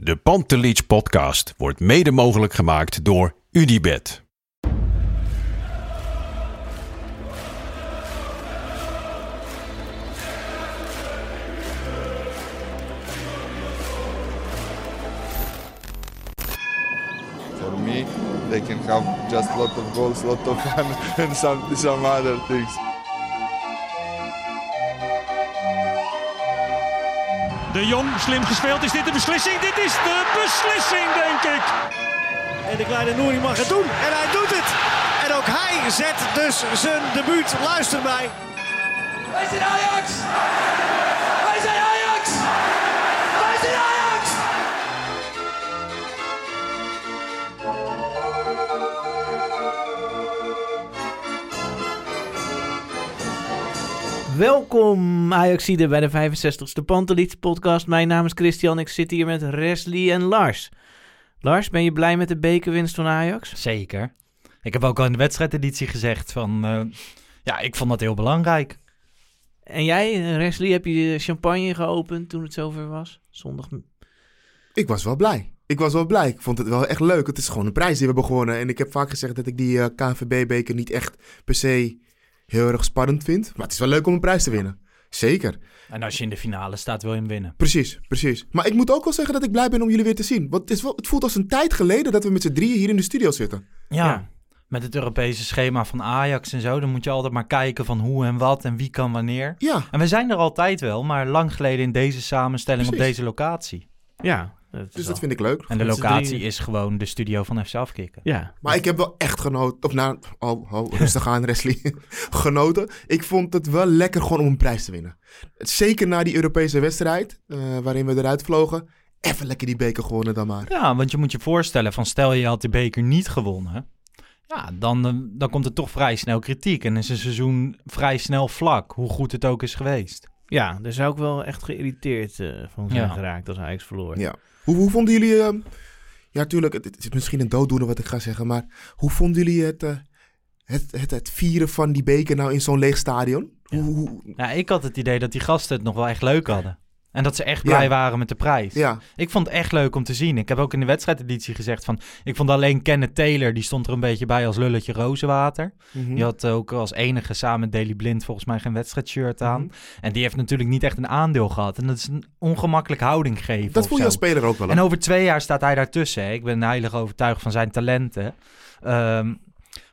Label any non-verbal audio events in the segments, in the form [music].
De Pantelich podcast wordt mede mogelijk gemaakt door UdiBet. For me, they can have just lot of goals, lot of fun, [laughs] and some some other things. De Jong, slim gespeeld. Is dit de beslissing? Dit is de beslissing, denk ik. En de kleine Nouri mag het doen. En hij doet het. En ook hij zet dus zijn debuut. Luister mij. Wij zijn Ajax! Wij zijn Ajax! Welkom Ajaxide bij de 65ste Pantelits podcast. Mijn naam is Christian, ik zit hier met Resli en Lars. Lars, ben je blij met de bekerwinst van Ajax? Zeker. Ik heb ook al in de wedstrijdeditie gezegd van... eh, ja, ik vond dat heel belangrijk. En jij, Resli, heb je champagne geopend toen het zover was? Zondag. Ik was wel blij. Ik was wel blij. Ik vond het wel echt leuk. Het is gewoon een prijs die we hebben gewonnen. En ik heb vaak gezegd dat ik die eh, KNVB-beker niet echt per se heel erg spannend vind. Maar het is wel leuk om een prijs te winnen. Zeker. En als je in de finale staat, wil je hem winnen. Precies, precies. Maar ik moet ook wel zeggen dat ik blij ben om jullie weer te zien. Want het, is wel, het voelt als een tijd geleden dat we met z'n drieën hier in de studio zitten. Ja, Ja. met het Europese schema van Ajax en zo... dan moet je altijd maar kijken van hoe en wat en wie kan wanneer. Ja, En we zijn er altijd wel, maar lang geleden in deze samenstelling op deze locatie. Ja, dat dus wel- dat vind ik leuk. En de locatie is gewoon de studio van FC Afkikken. Ja, Maar ik heb wel echt genoten. Of nou, oh, oh, rustig aan, Wesley. [laughs] genoten. Ik vond het wel lekker gewoon om een prijs te winnen. Zeker na die Europese wedstrijd, eh, waarin we eruit vlogen. Even lekker die beker gewonnen dan maar. Ja, want je moet je voorstellen van stel je had de beker niet gewonnen... Ja, dan, eh, dan komt er toch vrij snel kritiek. En is een seizoen vrij snel vlak, hoe goed het ook is geweest. ja daar zou ik wel echt geïrriteerd eh, van zijn Ja. geraakt als Ajax verloor. Ja. Hoe, hoe vonden jullie... ehm, ja, tuurlijk, het, het is misschien een dooddoener wat ik ga zeggen, maar hoe vonden jullie het, eh, het, het, het vieren van die beker nou in zo'n leeg stadion? Ja. Hoe, hoe- Ja, ik had het idee dat die gasten het nog wel echt leuk hadden. En dat ze echt Ja. blij waren met de prijs. ja, Ik vond het echt leuk om te zien. Ik heb ook in de wedstrijdeditie gezegd van... Ik vond alleen Kenneth Taylor, die stond er een beetje bij als lulletje rozenwater. Mhm. Die had ook als enige samen met Daily Blind volgens mij geen wedstrijdshirt aan. Mhm. En die heeft natuurlijk niet echt een aandeel gehad. En dat is een ongemakkelijk houding geven dat voel je als speler ook wel. hè? En over twee jaar staat hij daartussen. Hè. Ik ben heilig overtuigd van zijn talenten. Ehm,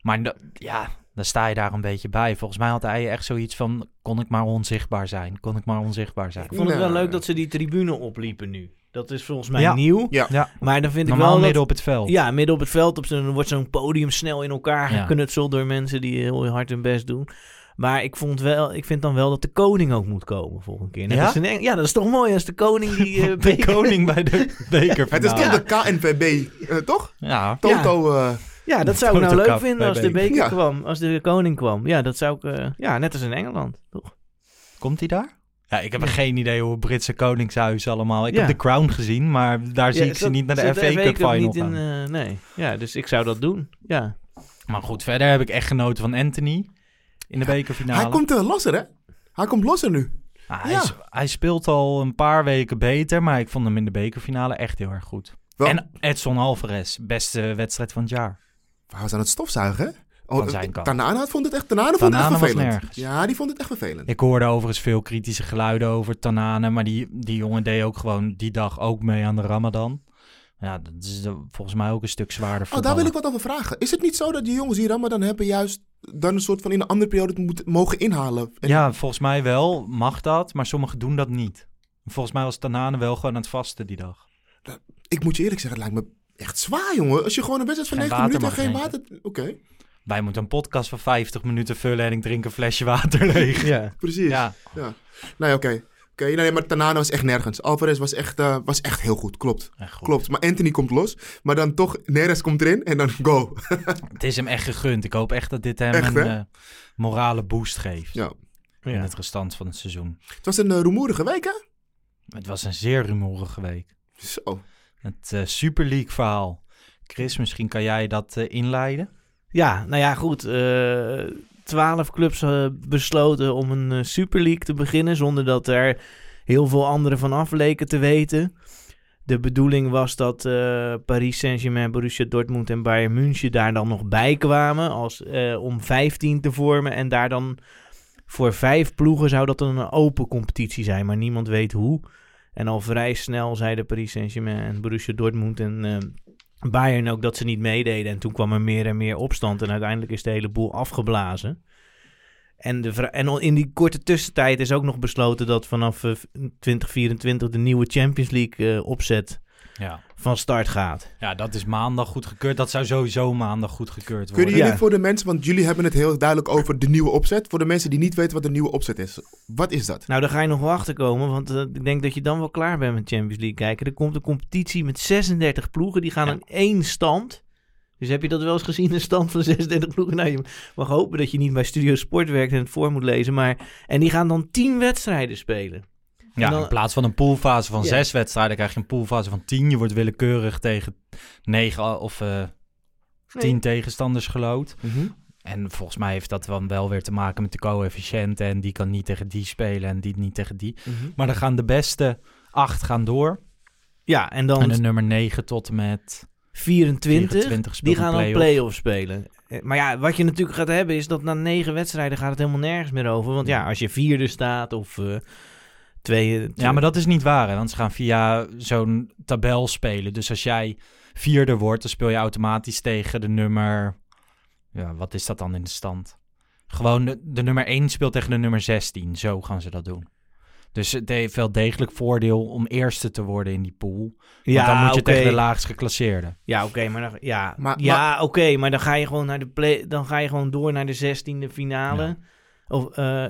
maar ja, dan sta je daar een beetje bij. Volgens mij had hij echt zoiets van... Kon ik maar onzichtbaar zijn? Kon ik maar onzichtbaar zijn? Ik vond het wel Nee. leuk dat ze die tribune opliepen nu. Dat is volgens mij Ja. nieuw. Ja. Ja, Maar dan vind ik wel dat- midden op het veld. Ja, midden op het veld op zo'n, wordt zo'n podium snel in elkaar Ja. geknutseld door mensen die heel hard hun best doen. Maar ik, vond wel, ik vind dan wel dat de koning ook moet komen volgende keer. Net Ja? in Eng- ja, dat is toch mooi als de koning die [laughs] eh de koning bij de [laughs] beker. Het is toch de KNVB, eh, toch? Ja, Toto, eh, Ja, dat [laughs] zou ik nou leuk vinden als de beker. Ja. kwam. Als de koning kwam. Ja, dat zou ik... eh, ja, net als in Engeland. Toch? komt hij daar? Ja, ik heb geen idee hoe het Britse koningshuis allemaal... Ik Ja. heb The Crown gezien, maar daar zie ik ze niet naar de FA Cup final niet in, gaan. eh, Nee, ja, dus ik zou dat doen. Ja. Maar goed, verder heb ik echt genoten van Anthony in de bekerfinale. hij komt uh, losser, hè? Hij komt losser nu. Ah, hij, Ja. is- hij speelt al een paar weken beter, maar ik vond hem in de bekerfinale echt heel erg goed. Wel, En Edson Alvarez, beste wedstrijd van het jaar. Hij was aan het stofzuigen? Oh, zijn kant. Tanana vond het echt, Tanana vond het echt vervelend. Ja, die vond het echt vervelend. Ik hoorde overigens veel kritische geluiden over Tanane, maar die, die jongen deed ook gewoon die dag ook mee aan de Ramadan. Ja, dat is eh, volgens mij ook een stuk zwaarder voor Oh, daar wil ik wat over vragen. Is het niet zo dat die jongens die Ramadan hebben juist dan een soort van in een andere periode moeten mogen inhalen? En- Ja, volgens mij wel mag dat, maar sommigen doen dat niet. Volgens mij was Tanane wel gewoon aan het vasten die dag. Ik moet je eerlijk zeggen, het lijkt me echt zwaar, jongen. Als je gewoon een wedstrijd van Geen 90 minuten geen water... Oké, Wij moeten een podcast van 50 minuten vullen en ik drink een flesje water [laughs] leeg. Ja. precies. Ja. Ja. Nee, oké. Oké, nee, maar Tanana was echt nergens. Alvarez was echt, eh, was echt heel goed, klopt. Echt goed. Klopt, maar Anthony komt los. Maar dan toch, Neres komt erin en dan go. [laughs] Het is hem echt gegund. Ik hoop echt dat dit hem Echt, een eh, morale boost geeft ja. in Ja. het restant van het seizoen. Het was een uh, rumoerige week, hè? Het was een zeer rumoerige week. Zo. Het eh, Super League verhaal. Chris, misschien kan jij dat eh, inleiden? Ja, nou ja, goed. eh, Twaalf clubs besloten om een Super League te beginnen, zonder dat er heel veel anderen van af leken te weten. De bedoeling was dat Paris Saint-Germain, Borussia Dortmund en Bayern München daar dan nog bij kwamen als, om 15 te vormen. En daar dan voor vijf ploegen zou dat dan een open competitie zijn, maar niemand weet hoe. En al vrij snel zeiden Paris Saint-Germain en Borussia Dortmund en eh, Bayern ook dat ze niet meededen. En toen kwam er meer en meer opstand en uiteindelijk is de hele boel afgeblazen. En, de en in die korte tussentijd is ook nog besloten dat vanaf eh, 2024 de nieuwe Champions League eh, opzet Ja. Van start gaat. ja, dat is maandag goedgekeurd. Dat zou sowieso maandag goedgekeurd worden. Kunnen jullie Ja. voor de mensen, want jullie hebben het heel duidelijk over de nieuwe opzet. Voor de mensen die niet weten wat de nieuwe opzet is. Wat is dat? Nou, daar ga je nog wel achter komen, want eh, ik denk dat je dan wel klaar bent met Champions League kijken. Er komt een competitie met 36 ploegen, die gaan Ja. aan één stand. Dus heb je dat wel eens gezien, een stand van [laughs] 36 ploegen? Nou, je mag hopen dat je niet bij Studio Sport werkt en het voor moet lezen. Maar, en die gaan dan 10 wedstrijden spelen. Ja, dan- in plaats van een poolfase van Ja. zes wedstrijden krijg je een poolfase van tien. Je wordt willekeurig tegen negen of eh, tien tegenstanders gelood. En volgens mij heeft dat dan wel weer te maken met de coëfficiënten. En die kan niet tegen die spelen en die niet tegen die. Maar dan gaan de beste acht gaan door. Ja, en dan En de nummer 9 tot met 24, 24 speelt die gaan een dan play-off. play-off spelen. Eh, Maar ja, wat je natuurlijk gaat hebben is dat na negen wedstrijden gaat het helemaal nergens meer over. Want ja, als je vierde staat of eh twee... Ja, maar dat is niet waar. Hè? Want ze gaan via zo'n tabel spelen. Dus als jij vierde wordt, dan speel je automatisch tegen de nummer... Ja, wat is dat dan in de stand? Gewoon de, de nummer 1 speelt tegen de nummer 16. Zo gaan ze dat doen. Dus het heeft wel degelijk voordeel om eerste te worden in die pool. Want ja, dan moet je tegen de laagst geclasseerde. Ja, oké, maar, dan, ja, Maar- ja, oké, maar dan ga je gewoon naar de play, dan ga je gewoon door naar de zestiende finale. Ja. Of, eh,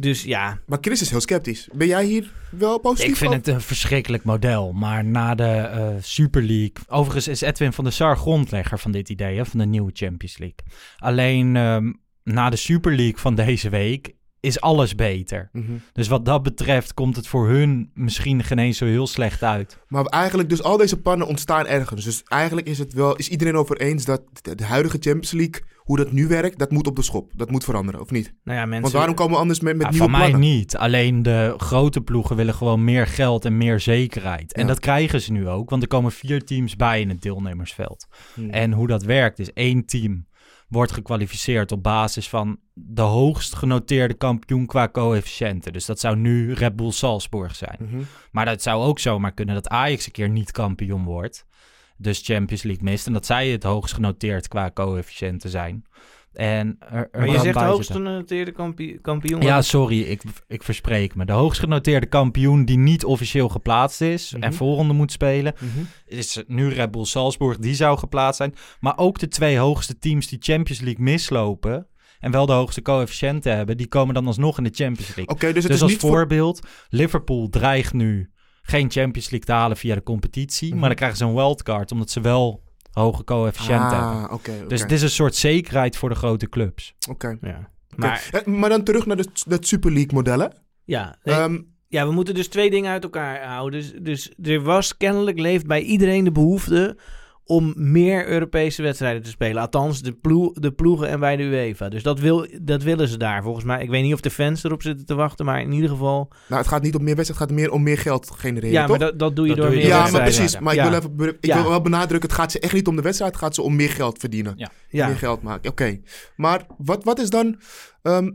dus ja, Maar Chris is heel sceptisch. Ben jij hier wel positief Ik vind het een verschrikkelijk model. Maar na de eh, Super League... Overigens is Edwin van der Sar grondlegger van dit idee, hè, van de nieuwe Champions League. Alleen ehm, na de Super League van deze week is alles beter. Mhm. Dus wat dat betreft komt het voor hun misschien geen eens zo heel slecht uit. Maar eigenlijk, dus al deze pannen ontstaan ergens. Dus eigenlijk is het wel, is iedereen over eens dat de, de huidige Champions League, hoe dat nu werkt, dat moet op de schop. Dat moet veranderen, of niet? nou ja, mensen... Want waarom komen we anders met, met Ja, nieuwe van mij plannen? niet. Alleen de grote ploegen willen gewoon meer geld en meer zekerheid. En Ja. dat krijgen ze nu ook, want er komen vier teams bij in het deelnemersveld. Hmm. En hoe dat werkt is één team wordt gekwalificeerd op basis van de hoogst genoteerde kampioen qua coëfficiënten. Dus dat zou nu Red Bull Salzburg zijn. Mhm. Maar dat zou ook zomaar kunnen dat Ajax een keer niet kampioen wordt. Dus Champions League mist. En dat zij het hoogst genoteerd qua coëfficiënten zijn. En er, er maar je zegt bij hoogst genoteerde kampioen. kampioen Ja, sorry, ik, ik verspreek me. De hoogst genoteerde kampioen die niet officieel geplaatst is Mhm. en voorronde moet spelen, Mhm. is nu Red Bull Salzburg. Die zou geplaatst zijn. Maar ook de twee hoogste teams die Champions League mislopen en wel de hoogste coëfficiënten hebben, die komen dan alsnog in de Champions League. Oké, dus het dus is als niet voor... voorbeeld, Liverpool dreigt nu geen Champions League te halen via de competitie, Mhm. maar dan krijgen ze een wildcard omdat ze wel hoge coëfficiënten hebben. Ah, oké. Dus het is een soort zekerheid voor de grote clubs. Oké. Ja, maar Eh, maar dan terug naar de, dat Super League modellen. ja, nee, Ehm, ja, we moeten dus twee dingen uit elkaar houden. Dus, dus er was kennelijk, leeft bij iedereen de behoefte om meer Europese wedstrijden te spelen. Althans, de, de ploegen en bij de UEFA. Dus dat, wil, dat willen ze daar volgens mij. Ik weet niet of de fans erop zitten te wachten, maar in ieder geval... Nou, het gaat niet om meer wedstrijden, het gaat meer om meer geld genereren, Ja, toch? maar dat, dat doe je Dat door doe je meer ja, maar precies. Maar Ja. ik, wil even, ik Ja. wil wel benadrukken, het gaat ze echt niet om de wedstrijd, het gaat ze om meer geld verdienen. Ja. Ja. Meer geld maken, oké. Maar wat, wat is dan... ehm,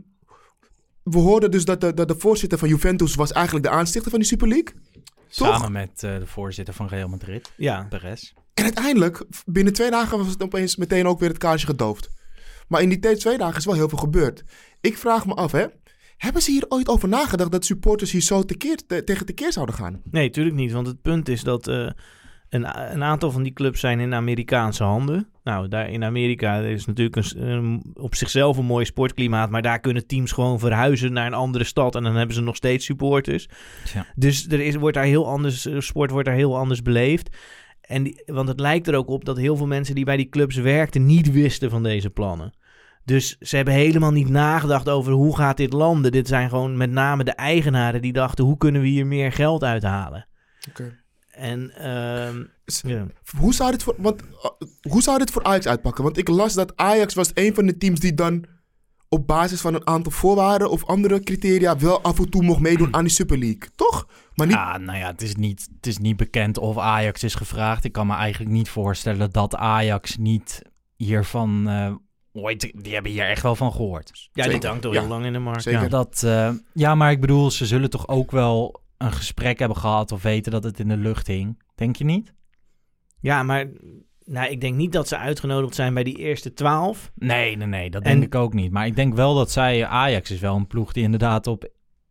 we hoorden dus dat de, dat de voorzitter van Juventus was eigenlijk de aanstichter van die Super League. Toch? Samen met eh, de voorzitter van Real Madrid, Ja. Perez. En uiteindelijk, binnen twee dagen was het opeens meteen ook weer het kaarsje gedoofd. Maar in die twee dagen is wel heel veel gebeurd. Ik vraag me af, hè. Hebben ze hier ooit over nagedacht dat supporters hier zo tekeer, te- tegen tekeer zouden gaan? Nee, tuurlijk niet. Want het punt is dat eh, een, een aantal van die clubs zijn in Amerikaanse handen. Nou, daar in Amerika is natuurlijk een- op zichzelf een mooi sportklimaat. Maar daar kunnen teams gewoon verhuizen naar een andere stad. En dan hebben ze nog steeds supporters. Ja. Dus er is, wordt daar heel anders, eh, sport wordt daar heel anders beleefd. En die, want het lijkt er ook op dat heel veel mensen die bij die clubs werkten niet wisten van deze plannen. Dus ze hebben helemaal niet nagedacht over hoe gaat dit landen. Dit zijn gewoon met name de eigenaren die dachten hoe kunnen we hier meer geld uithalen. Oké. En ehm. Hoe zou dit voor, want, uh, hoe zou dit voor Ajax uitpakken? Want ik las dat Ajax was een van de teams die dan op basis van een aantal voorwaarden of andere criteria wel af en toe mocht meedoen aan die Super League. Toch? Maar niet, Ja, nou ja, het is, niet, het is niet bekend of Ajax is gevraagd. Ik kan me eigenlijk niet voorstellen dat Ajax niet hiervan... eh, ooit, die hebben hier echt wel van gehoord. ja, Zeker. die hangt al Ja, heel lang in de markt. zeker. Ja. Dat, eh, ja, maar ik bedoel, ze zullen toch ook wel een gesprek hebben gehad of weten dat het in de lucht hing. Denk je niet? ja, maar nou, ik denk niet dat ze uitgenodigd zijn bij die eerste twaalf. Nee, nee, nee, dat En- denk ik ook niet. Maar ik denk wel dat zij, Ajax is wel een ploeg die inderdaad op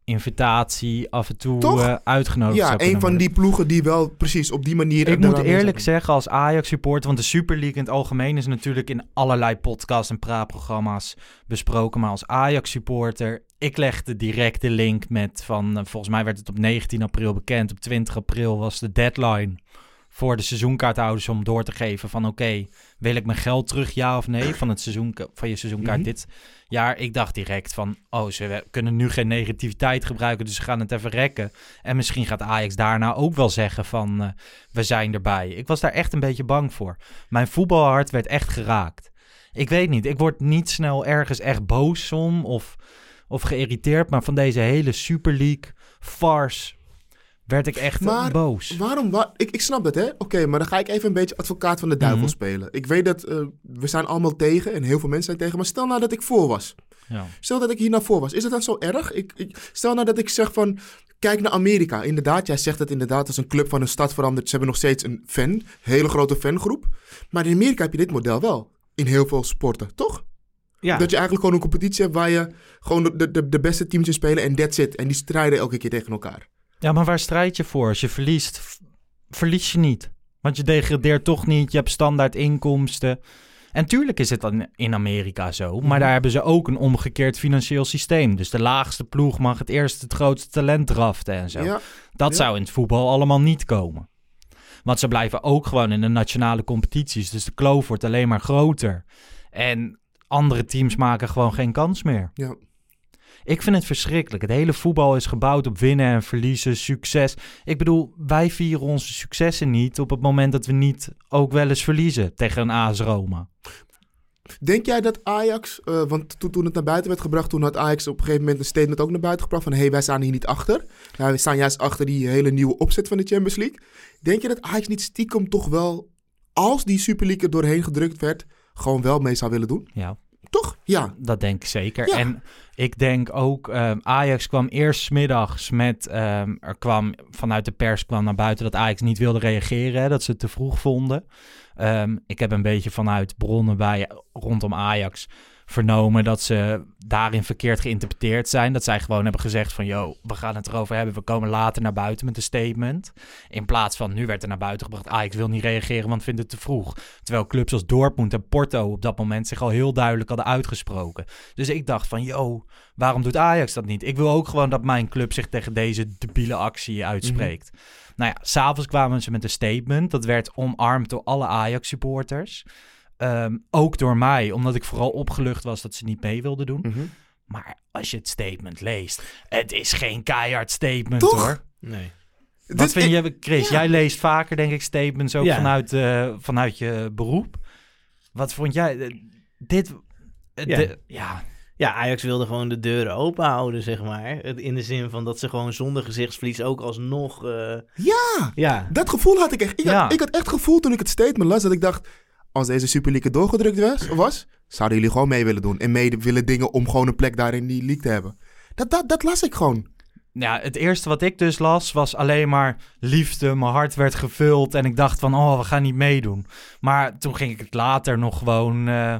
invitatie af en toe eh, uitgenodigd ja, zou een van worden. die ploegen die wel precies op die manier... Ik moet eerlijk zeggen, als Ajax-supporter... want de Super League in het algemeen is natuurlijk in allerlei podcasts en praatprogramma's besproken. Maar als Ajax-supporter, ik legde direct de link met van... eh, volgens mij werd het op 19 april bekend. Op 20 april was de deadline voor de seizoenkaarthouders om door te geven van... oké, wil ik mijn geld terug, ja of nee, van, het seizoen, van je seizoenkaart Mhm. dit jaar? Ik dacht direct van, oh, ze kunnen nu geen negativiteit gebruiken, dus ze gaan het even rekken. En misschien gaat Ajax daarna ook wel zeggen van... eh, we zijn erbij. Ik was daar echt een beetje bang voor. Mijn voetbalhart werd echt geraakt. Ik weet niet, ik word niet snel ergens echt boos om of, of geïrriteerd, maar van deze hele Super League farce werd ik echt Maar boos. Waarom? Wa- ik, ik snap dat, hè? Oké, maar dan ga ik even een beetje advocaat van de duivel Mhm. spelen. Ik weet dat eh, we zijn allemaal tegen en heel veel mensen zijn tegen. Maar stel nou dat ik voor was. Ja. Stel dat ik hier naar voor was. Is het dan zo erg? Ik, ik, stel nou dat ik zeg van... Kijk naar Amerika. Inderdaad, jij zegt het inderdaad. Als een club van een stad verandert. Ze hebben nog steeds een fan. Hele grote fangroep. Maar in Amerika heb je dit model wel. In heel veel sporten, toch? Ja. Dat je eigenlijk gewoon een competitie hebt waar je gewoon de, de, de beste teams in spelen en that's it. En die strijden elke keer tegen elkaar. Ja, maar waar strijd je voor? Als je verliest, verlies je niet. Want je degradeert toch niet, je hebt standaard inkomsten. En tuurlijk is het dan in Amerika zo, maar Mhm. daar hebben ze ook een omgekeerd financieel systeem. Dus de laagste ploeg mag het eerst het grootste talent draften en zo. Ja, Dat Ja. zou in het voetbal allemaal niet komen. Want ze blijven ook gewoon in de nationale competities. Dus de kloof wordt alleen maar groter. En andere teams maken gewoon geen kans meer. ja. Ik vind het verschrikkelijk. Het hele voetbal is gebouwd op winnen en verliezen, succes. Ik bedoel, wij vieren onze successen niet op het moment dat we niet ook wel eens verliezen tegen een AS Roma. Denk jij dat Ajax, eh, want toen, toen het naar buiten werd gebracht, toen had Ajax op een gegeven moment een statement ook naar buiten gebracht van hé, hey, wij staan hier niet achter. Nou, we staan juist achter die hele nieuwe opzet van de Champions League. Denk je dat Ajax niet stiekem toch wel, als die Super League er doorheen gedrukt werd, gewoon wel mee zou willen doen? Ja, Toch? Ja. Dat denk ik zeker. Ja. En ik denk ook, ehm, Ajax kwam eerst 's middags met, ehm, er kwam vanuit de pers kwam naar buiten dat Ajax niet wilde reageren, hè, dat ze het te vroeg vonden. Ehm, ik heb een beetje vanuit bronnen bij rondom Ajax vernomen dat ze daarin verkeerd geïnterpreteerd zijn. Dat zij gewoon hebben gezegd van, yo, we gaan het erover hebben, we komen later naar buiten met een statement. In plaats van, nu werd er naar buiten gebracht, Ajax wil niet reageren, want vindt het te vroeg. Terwijl clubs als Dortmund en Porto op dat moment zich al heel duidelijk hadden uitgesproken. Dus ik dacht van, yo, waarom doet Ajax dat niet? Ik wil ook gewoon dat mijn club zich tegen deze debiele actie uitspreekt. Nou ja, s'avonds kwamen ze met een statement. Dat werd omarmd door alle Ajax-supporters. Ehm, ook door mij, omdat ik vooral opgelucht was dat ze niet mee wilden doen. Mhm. Maar als je het statement leest, het is geen keihard statement Toch? hoor. Nee. Wat Dus vind ik- je, Chris? ja. Jij leest vaker, denk ik, statements ook Ja. vanuit, eh, vanuit je beroep. Wat vond jij? eh, dit. eh, Ja. de- ja. Ja, Ajax wilde gewoon de deuren open houden, zeg maar. In de zin van dat ze gewoon zonder gezichtsverlies ook alsnog... eh, Ja, ja, dat gevoel had ik echt. Ik, Ja. had, ik had echt gevoel toen ik het statement las dat ik dacht... Als deze Super League doorgedrukt was, was, zouden jullie gewoon mee willen doen. En mee willen dingen om gewoon een plek daar in die league te hebben. Dat, dat, dat las ik gewoon. ja, het eerste wat ik dus las was alleen maar liefde. Mijn hart werd gevuld en ik dacht van, oh, we gaan niet meedoen. Maar toen ging ik het later nog gewoon eh,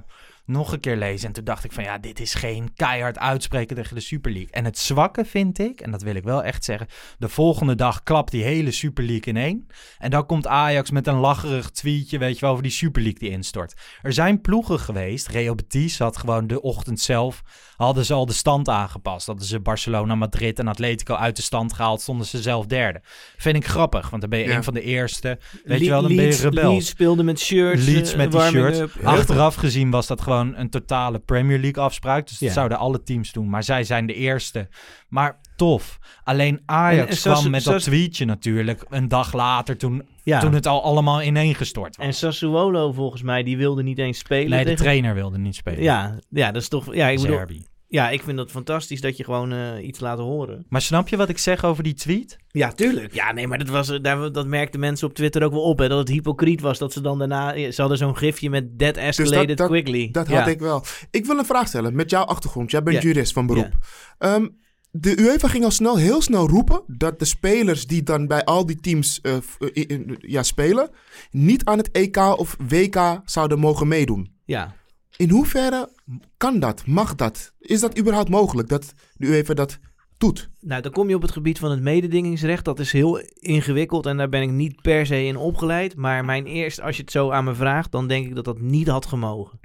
nog een keer lezen. En toen dacht ik van, ja, dit is geen keihard uitspreken tegen de Super League. En het zwakke vind ik, en dat wil ik wel echt zeggen, de volgende dag klapt die hele Super League in één. En dan komt Ajax met een lacherig tweetje, weet je wel, over die Super League die instort. Er zijn ploegen geweest, Real Betis had gewoon de ochtend zelf, hadden ze al de stand aangepast. Hadden ze Barcelona, Madrid en Atletico uit de stand gehaald, stonden ze zelf derde. Vind ik grappig, want dan ben je Ja. een van de eerste. Weet Le- je wel, dan ben je Leeds- rebel. Leeds speelde met shirts. Leeds eh, met die warming shirts. up. Achteraf gezien was dat gewoon een totale Premier League afspraak. Dus dat zouden alle teams doen. Maar zij zijn de eerste. Maar tof. Alleen Ajax En- en zoals- kwam met dat tweetje natuurlijk. Een dag later toen, Ja. toen het al allemaal ineengestort was. En Sassuolo volgens mij, die wilde niet eens spelen. nee, de tegen- trainer wilde niet spelen. Ja, ja, dat is toch... Ja, ik bedoel, Zerbi. Ja, ik vind dat fantastisch dat je gewoon eh, iets laat horen. Maar snap je wat ik zeg over die tweet? Ja, tuurlijk. Ja, nee, maar dat, was, eh, daar, dat merkten mensen op Twitter ook wel op. Hè, dat het hypocriet was dat ze dan daarna... Ze hadden zo'n gifje met that escalated Dus dat- quickly. Dat ja. had ik wel. Ik wil een vraag stellen met jouw achtergrond. Jij bent Ja. jurist van beroep. Ehm, de UEFA ging al snel, heel snel roepen dat de spelers die dan bij al die teams eh, eh, in- ja, spelen, niet aan het EK of WK zouden mogen meedoen. Ja. In hoeverre kan dat? Mag dat? Is dat überhaupt mogelijk dat de UEFA dat doet? Nou, dan kom je op het gebied van het mededingingsrecht. Dat is heel ingewikkeld en daar ben ik niet per se in opgeleid. Maar mijn eerst, als je het zo aan me vraagt, dan denk ik dat dat niet had gemogen.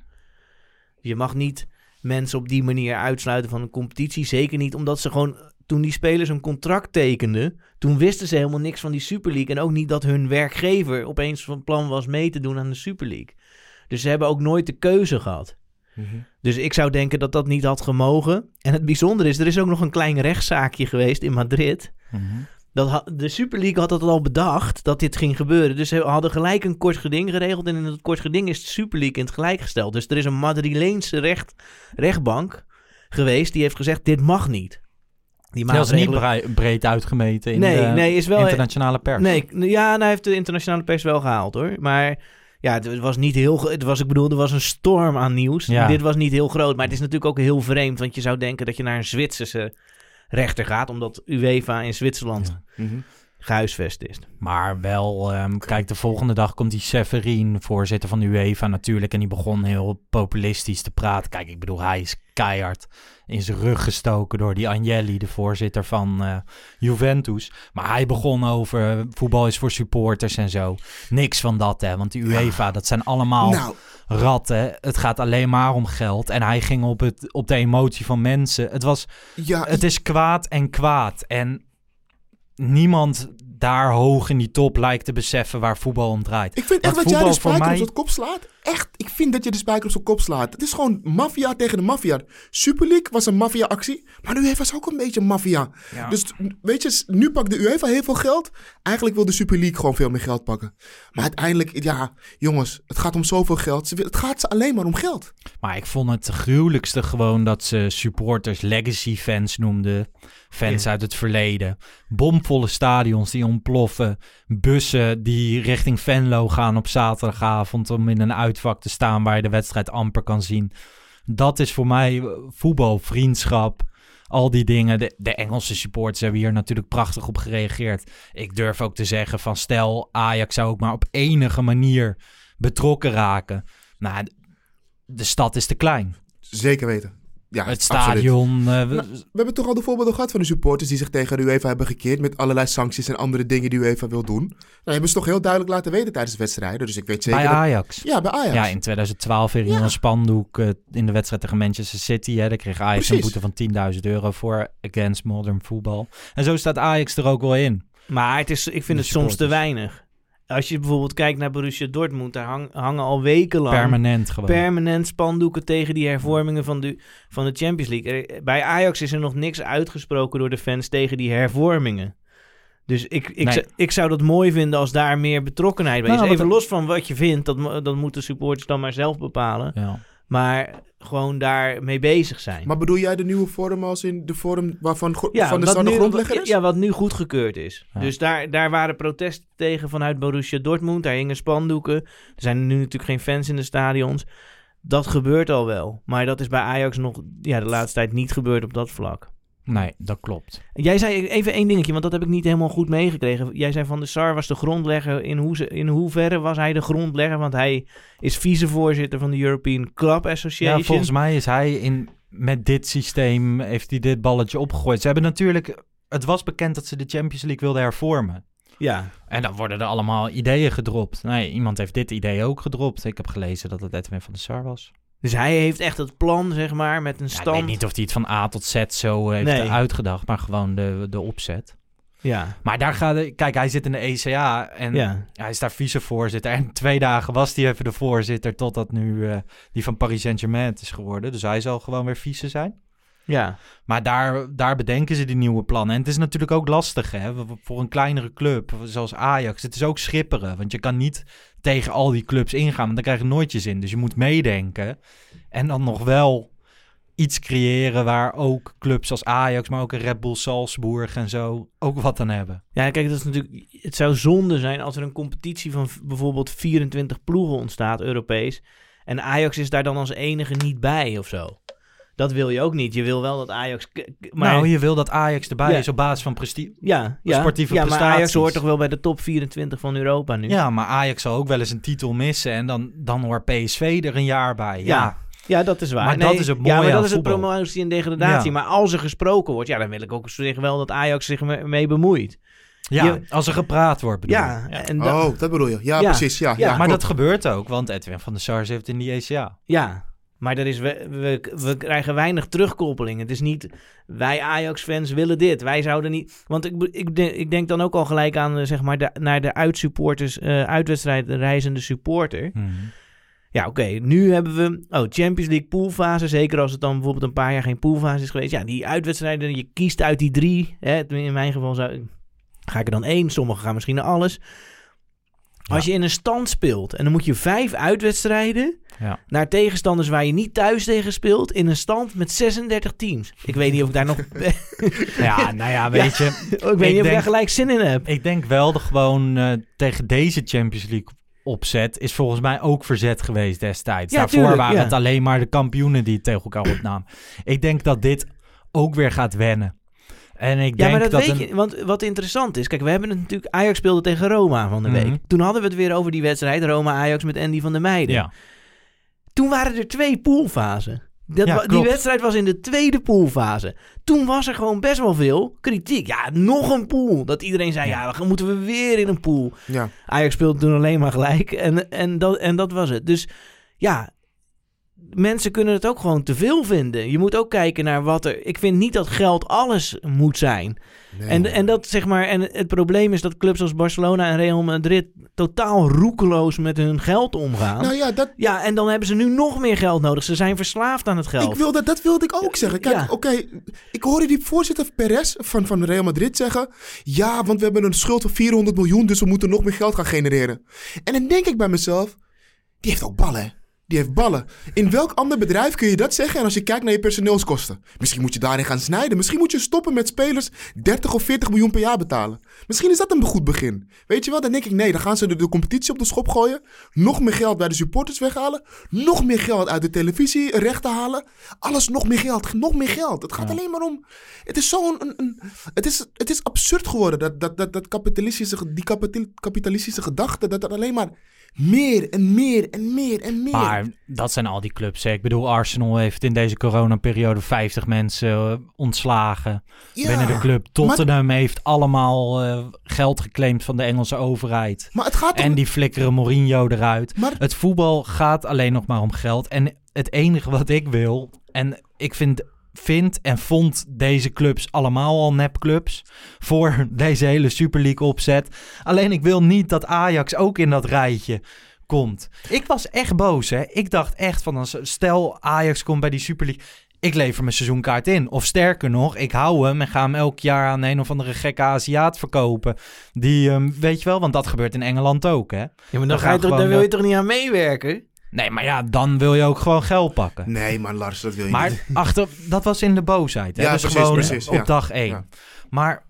Je mag niet mensen op die manier uitsluiten van een competitie. Zeker niet omdat ze gewoon, toen die spelers een contract tekenden, toen wisten ze helemaal niks van die Super League. En ook niet dat hun werkgever opeens van plan was mee te doen aan de Super League. Dus ze hebben ook nooit de keuze gehad. Dus ik zou denken dat dat niet had gemogen. En het bijzondere is, er is ook nog een klein rechtszaakje geweest in Madrid. Dat ha- de Super League had dat al bedacht, dat dit ging gebeuren. Dus ze hadden gelijk een kort geding geregeld. En in het kort geding is de Super League in het gelijk gesteld. Dus er is een Madrileense recht, rechtbank geweest die heeft gezegd, dit mag niet. Die Dat is niet maatregelen- breed uitgemeten in Nee, de nee, is wel- internationale pers. Nee, ja, nou, hij heeft de internationale pers wel gehaald hoor. Maar ja, het was niet heel. Het was, ik bedoel, er was een storm aan nieuws. Ja. Dit was niet heel groot. Maar het is natuurlijk ook heel vreemd. Want je zou denken dat je naar een Zwitserse rechter gaat. Omdat UEFA in Zwitserland gehuisvest is. Maar wel, ehm, kijk, de volgende dag komt die Severin, voorzitter van de UEFA natuurlijk. En die begon heel populistisch te praten. Kijk, ik bedoel, hij is keihard in zijn rug gestoken door die Agnelli, de voorzitter van eh, Juventus. Maar hij begon over eh, voetbal is voor supporters en zo. Niks van dat, hè. Want die UEFA, dat zijn allemaal Nou. ratten. Het gaat alleen maar om geld. En hij ging op, het, op de emotie van mensen. Het was... Ja, Het is kwaad en kwaad. En niemand daar hoog in die top lijkt te beseffen waar voetbal om draait. Ik vind echt Want dat jij de spijker op mij- zijn kop slaat. Echt, ik vind dat je de spijker op zijn kop slaat. Het is gewoon maffia tegen de maffia. Super League was een maffia-actie, maar de UEFA is ook een beetje maffia. Ja. Dus weet je, nu pakt de UEFA heel veel geld. Eigenlijk wil de Super League gewoon veel meer geld pakken. Maar uiteindelijk, ja, jongens, het gaat om zoveel geld. Het gaat ze alleen maar om geld. Maar ik vond het gruwelijkste gewoon dat ze supporters legacy fans noemden. Fans Ja. uit het verleden. Bomvolle stadions die ontploffen. Bussen die richting Venlo gaan op zaterdagavond om in een uitvak te staan waar je de wedstrijd amper kan zien. Dat is voor mij eh, voetbal, vriendschap, al die dingen. De, Engelse supporters hebben hier natuurlijk prachtig op gereageerd. Ik durf ook te zeggen van stel Ajax zou ook maar op enige manier betrokken raken. Nou, de stad is te klein. Zeker weten. Ja, het stadion. eh, we- Nou, we hebben toch al de voorbeelden gehad van de supporters die zich tegen de UEFA hebben gekeerd met allerlei sancties en andere dingen die UEFA wil doen. Nou, hebben ze toch heel duidelijk laten weten tijdens de wedstrijden. Dus ik weet zeker bij dat- Ajax. Ja, bij Ajax. Ja, in 2012 weer in Ja. een spandoek eh, in de wedstrijd tegen Manchester City. Hè, daar kreeg Ajax een boete van 10.000 euro voor against modern football. En zo staat Ajax er ook wel in. Maar het is, ik vind De het soms te weinig. Als je bijvoorbeeld kijkt naar Borussia Dortmund, daar hang- hangen al wekenlang Permanent gewoon. permanent spandoeken tegen die hervormingen van de, van de Champions League. Er- bij Ajax is er nog niks uitgesproken door de fans tegen die hervormingen. Dus ik, ik, Nee. ik zou dat mooi vinden als daar meer betrokkenheid bij is. Nou, wat Even los van wat je vindt, dat, dat moeten supporters dan maar zelf bepalen. Ja. Maar gewoon daar mee bezig zijn. Maar bedoel jij de nieuwe vorm als in de vorm waarvan ja, van de nu- grondlegger is? Ja, wat nu goedgekeurd is. Ja. Dus daar, daar waren protesten tegen vanuit Borussia Dortmund. Daar hingen spandoeken. Er zijn nu natuurlijk geen fans in de stadions. Dat gebeurt al wel. Maar dat is bij Ajax nog ja, de laatste tijd niet gebeurd op dat vlak. Nee, dat klopt. Jij zei even één dingetje, want dat heb ik niet helemaal goed meegekregen. Jij zei van de Sar was de grondlegger. In, hoe, in hoeverre was hij de grondlegger? Want hij is vicevoorzitter van de European Club Association. Ja, volgens mij is hij in, met dit systeem, heeft hij dit balletje opgegooid. Ze hebben natuurlijk, het was bekend dat ze de Champions League wilden hervormen. Ja, En dan worden er allemaal ideeën gedropt. Nee, iemand heeft dit idee ook gedropt. Ik heb gelezen dat het Edwin van der Sar was. Dus hij heeft echt het plan, zeg maar, met een Ja, ik stand. weet niet of hij het van A tot Z zo heeft Nee. uitgedacht, maar gewoon de, de opzet. Ja, Maar daar gaat, de- kijk, hij zit in de ECA en ja. hij is daar vicevoorzitter. En twee dagen was hij even de voorzitter, totdat nu eh, die van Paris Saint-Germain is geworden. Dus hij zal gewoon weer vice zijn. ja. Maar daar, daar bedenken ze die nieuwe plannen. En het is natuurlijk ook lastig hè, voor een kleinere club zoals Ajax. Het is ook schipperen, want je kan niet tegen al die clubs ingaan, want dan krijg je nooit je zin. Dus je moet meedenken en dan nog wel iets creëren waar ook clubs als Ajax, maar ook een Red Bull Salzburg en zo ook wat aan hebben. Ja, kijk, dat is natuurlijk, het zou zonde zijn als er een competitie van bijvoorbeeld 24 ploegen ontstaat, Europees. En Ajax is daar dan als enige niet bij of zo. Dat wil je ook niet. Je wil wel dat Ajax. Maar nou, je wil dat Ajax erbij Ja. is op basis van prestige. ja, ja, sportieve ja, maar prestaties. Ajax hoort toch wel bij de top 24 van Europa nu? Ja, maar Ajax zal ook wel eens een titel missen en dan, dan hoort PSV er een jaar bij. Ja, Ja. Ja, dat is waar. Maar dat is het Ja, mooie maar dat aan is het promotie en degradatie. Ja. Maar als er gesproken wordt, ja, dan wil ik ook zeggen wel dat Ajax zich me- mee bemoeit. Ja, Je- als er gepraat wordt bedoel Ja, je. en da- Oh, dat bedoel je. Ja, Ja. precies. Ja, Ja, ja, maar klopt. dat gebeurt ook, want Edwin van der Sar zit in die ECA. Ja, maar er is we, we, we krijgen weinig terugkoppeling. Het is niet, wij Ajax-fans willen dit. Wij zouden niet... Want ik, ik, ik denk dan ook al gelijk aan, eh, zeg maar, de, naar de uitsupporters, eh uitwedstrijd reizende supporter. Ja, oké, nu hebben we... Oh, Champions League poolfase. Zeker als het dan bijvoorbeeld een paar jaar geen poolfase is geweest. Ja, die uitwedstrijden, je kiest uit die drie. Hè, in mijn geval zou, ga ik er dan één. Sommigen gaan misschien naar alles. Als je in een stand speelt en dan moet je vijf uitwedstrijden Ja. naar tegenstanders waar je niet thuis tegen speelt in een stand met 36 teams. Ik weet niet of ik daar nog. [laughs] [laughs] Ja, nou ja, weet je. ik weet niet of ik daar gelijk zin in heb. Ik denk wel dat gewoon eh, tegen deze Champions League opzet is volgens mij ook verzet geweest destijds. Ja, Daarvoor tuurlijk, waren ja. het alleen maar de kampioenen die het tegen elkaar opnamen. ik denk dat dit ook weer gaat wennen. En ik Ja, denk maar dat, weet een- je. Want wat interessant is, kijk, we hebben het natuurlijk. Ajax speelde tegen Roma van de Mhm. week. Toen hadden we het weer over die wedstrijd Roma-Ajax met Andy van der Meijden. Ja, Toen waren er twee poolfasen. Dat Ja, die wedstrijd was in de tweede poolfase. Toen was er gewoon best wel veel kritiek. Ja, nog een pool. Dat iedereen zei, ja, dan moeten we weer in een pool. Ja. Ajax speelde toen alleen maar gelijk. En, en, dat, en dat was het. Dus ja, mensen kunnen het ook gewoon te veel vinden. Je moet ook kijken naar wat er... Ik vind niet dat geld alles moet zijn. Nee. En, en, dat, zeg maar, en het probleem is dat clubs als Barcelona en Real Madrid... totaal roekeloos met hun geld omgaan. Nou ja, dat, Ja, en dan hebben ze nu nog meer geld nodig. Ze zijn verslaafd aan het geld. Ik wilde, dat wilde ik ook zeggen. Kijk, Ja. oké, ik hoorde die voorzitter Perez van, van Real Madrid zeggen... Ja, want we hebben een schuld van 400 miljoen, dus we moeten nog meer geld gaan genereren. En dan denk ik bij mezelf, die heeft ook ballen? Die heeft ballen. In welk ander bedrijf kun je dat zeggen? En als je kijkt naar je personeelskosten. Misschien moet je daarin gaan snijden. Misschien moet je stoppen met spelers 30 of 40 miljoen per jaar betalen. Misschien is dat een goed begin. Weet je wat? Dan denk ik, nee, dan gaan ze de, de competitie op de schop gooien. Nog meer geld bij de supporters weghalen. Nog meer geld uit de televisie rechten halen. Alles nog meer geld. Nog meer geld. Het gaat alleen maar om... Het is zo'n... Een, een, het, is, het is absurd geworden. Dat, dat, dat, dat kapitalistische, die kapital- kapitalistische gedachte. Dat er alleen maar meer en meer en meer en meer... maar dat zijn al die clubs. Hè. Ik bedoel, Arsenal heeft in deze coronaperiode 50 mensen eh, ontslagen Ja, binnen de club. maar- Tottenham heeft allemaal eh, geld geclaimd van de Engelse overheid. Maar het gaat om... En die flikkeren Mourinho eruit. Maar Het voetbal gaat alleen nog maar om geld. En het enige wat ik wil, en ik vind, vind en vond deze clubs allemaal al nepclubs voor [laughs] deze hele Super League opzet. Alleen ik wil niet dat Ajax ook in dat rijtje komt. Ik was echt boos, hè. Ik dacht echt van, stel Ajax komt bij die Super League. ik lever mijn seizoenkaart in. Of sterker nog, ik hou hem en ga hem elk jaar aan een of andere gekke Aziat verkopen. Die, ehm, weet je wel, want dat gebeurt in Engeland ook, hè? Ja, maar dan, Dan ga je toch, wil je de- toch niet aan meewerken? Nee, maar ja, dan wil je ook gewoon geld pakken. Nee, maar Lars, dat wil je Maar niet. [laughs] achter, dat was in de boosheid. Hè? Ja, dus precies, gewoon precies, op ja. dag één. Ja. Maar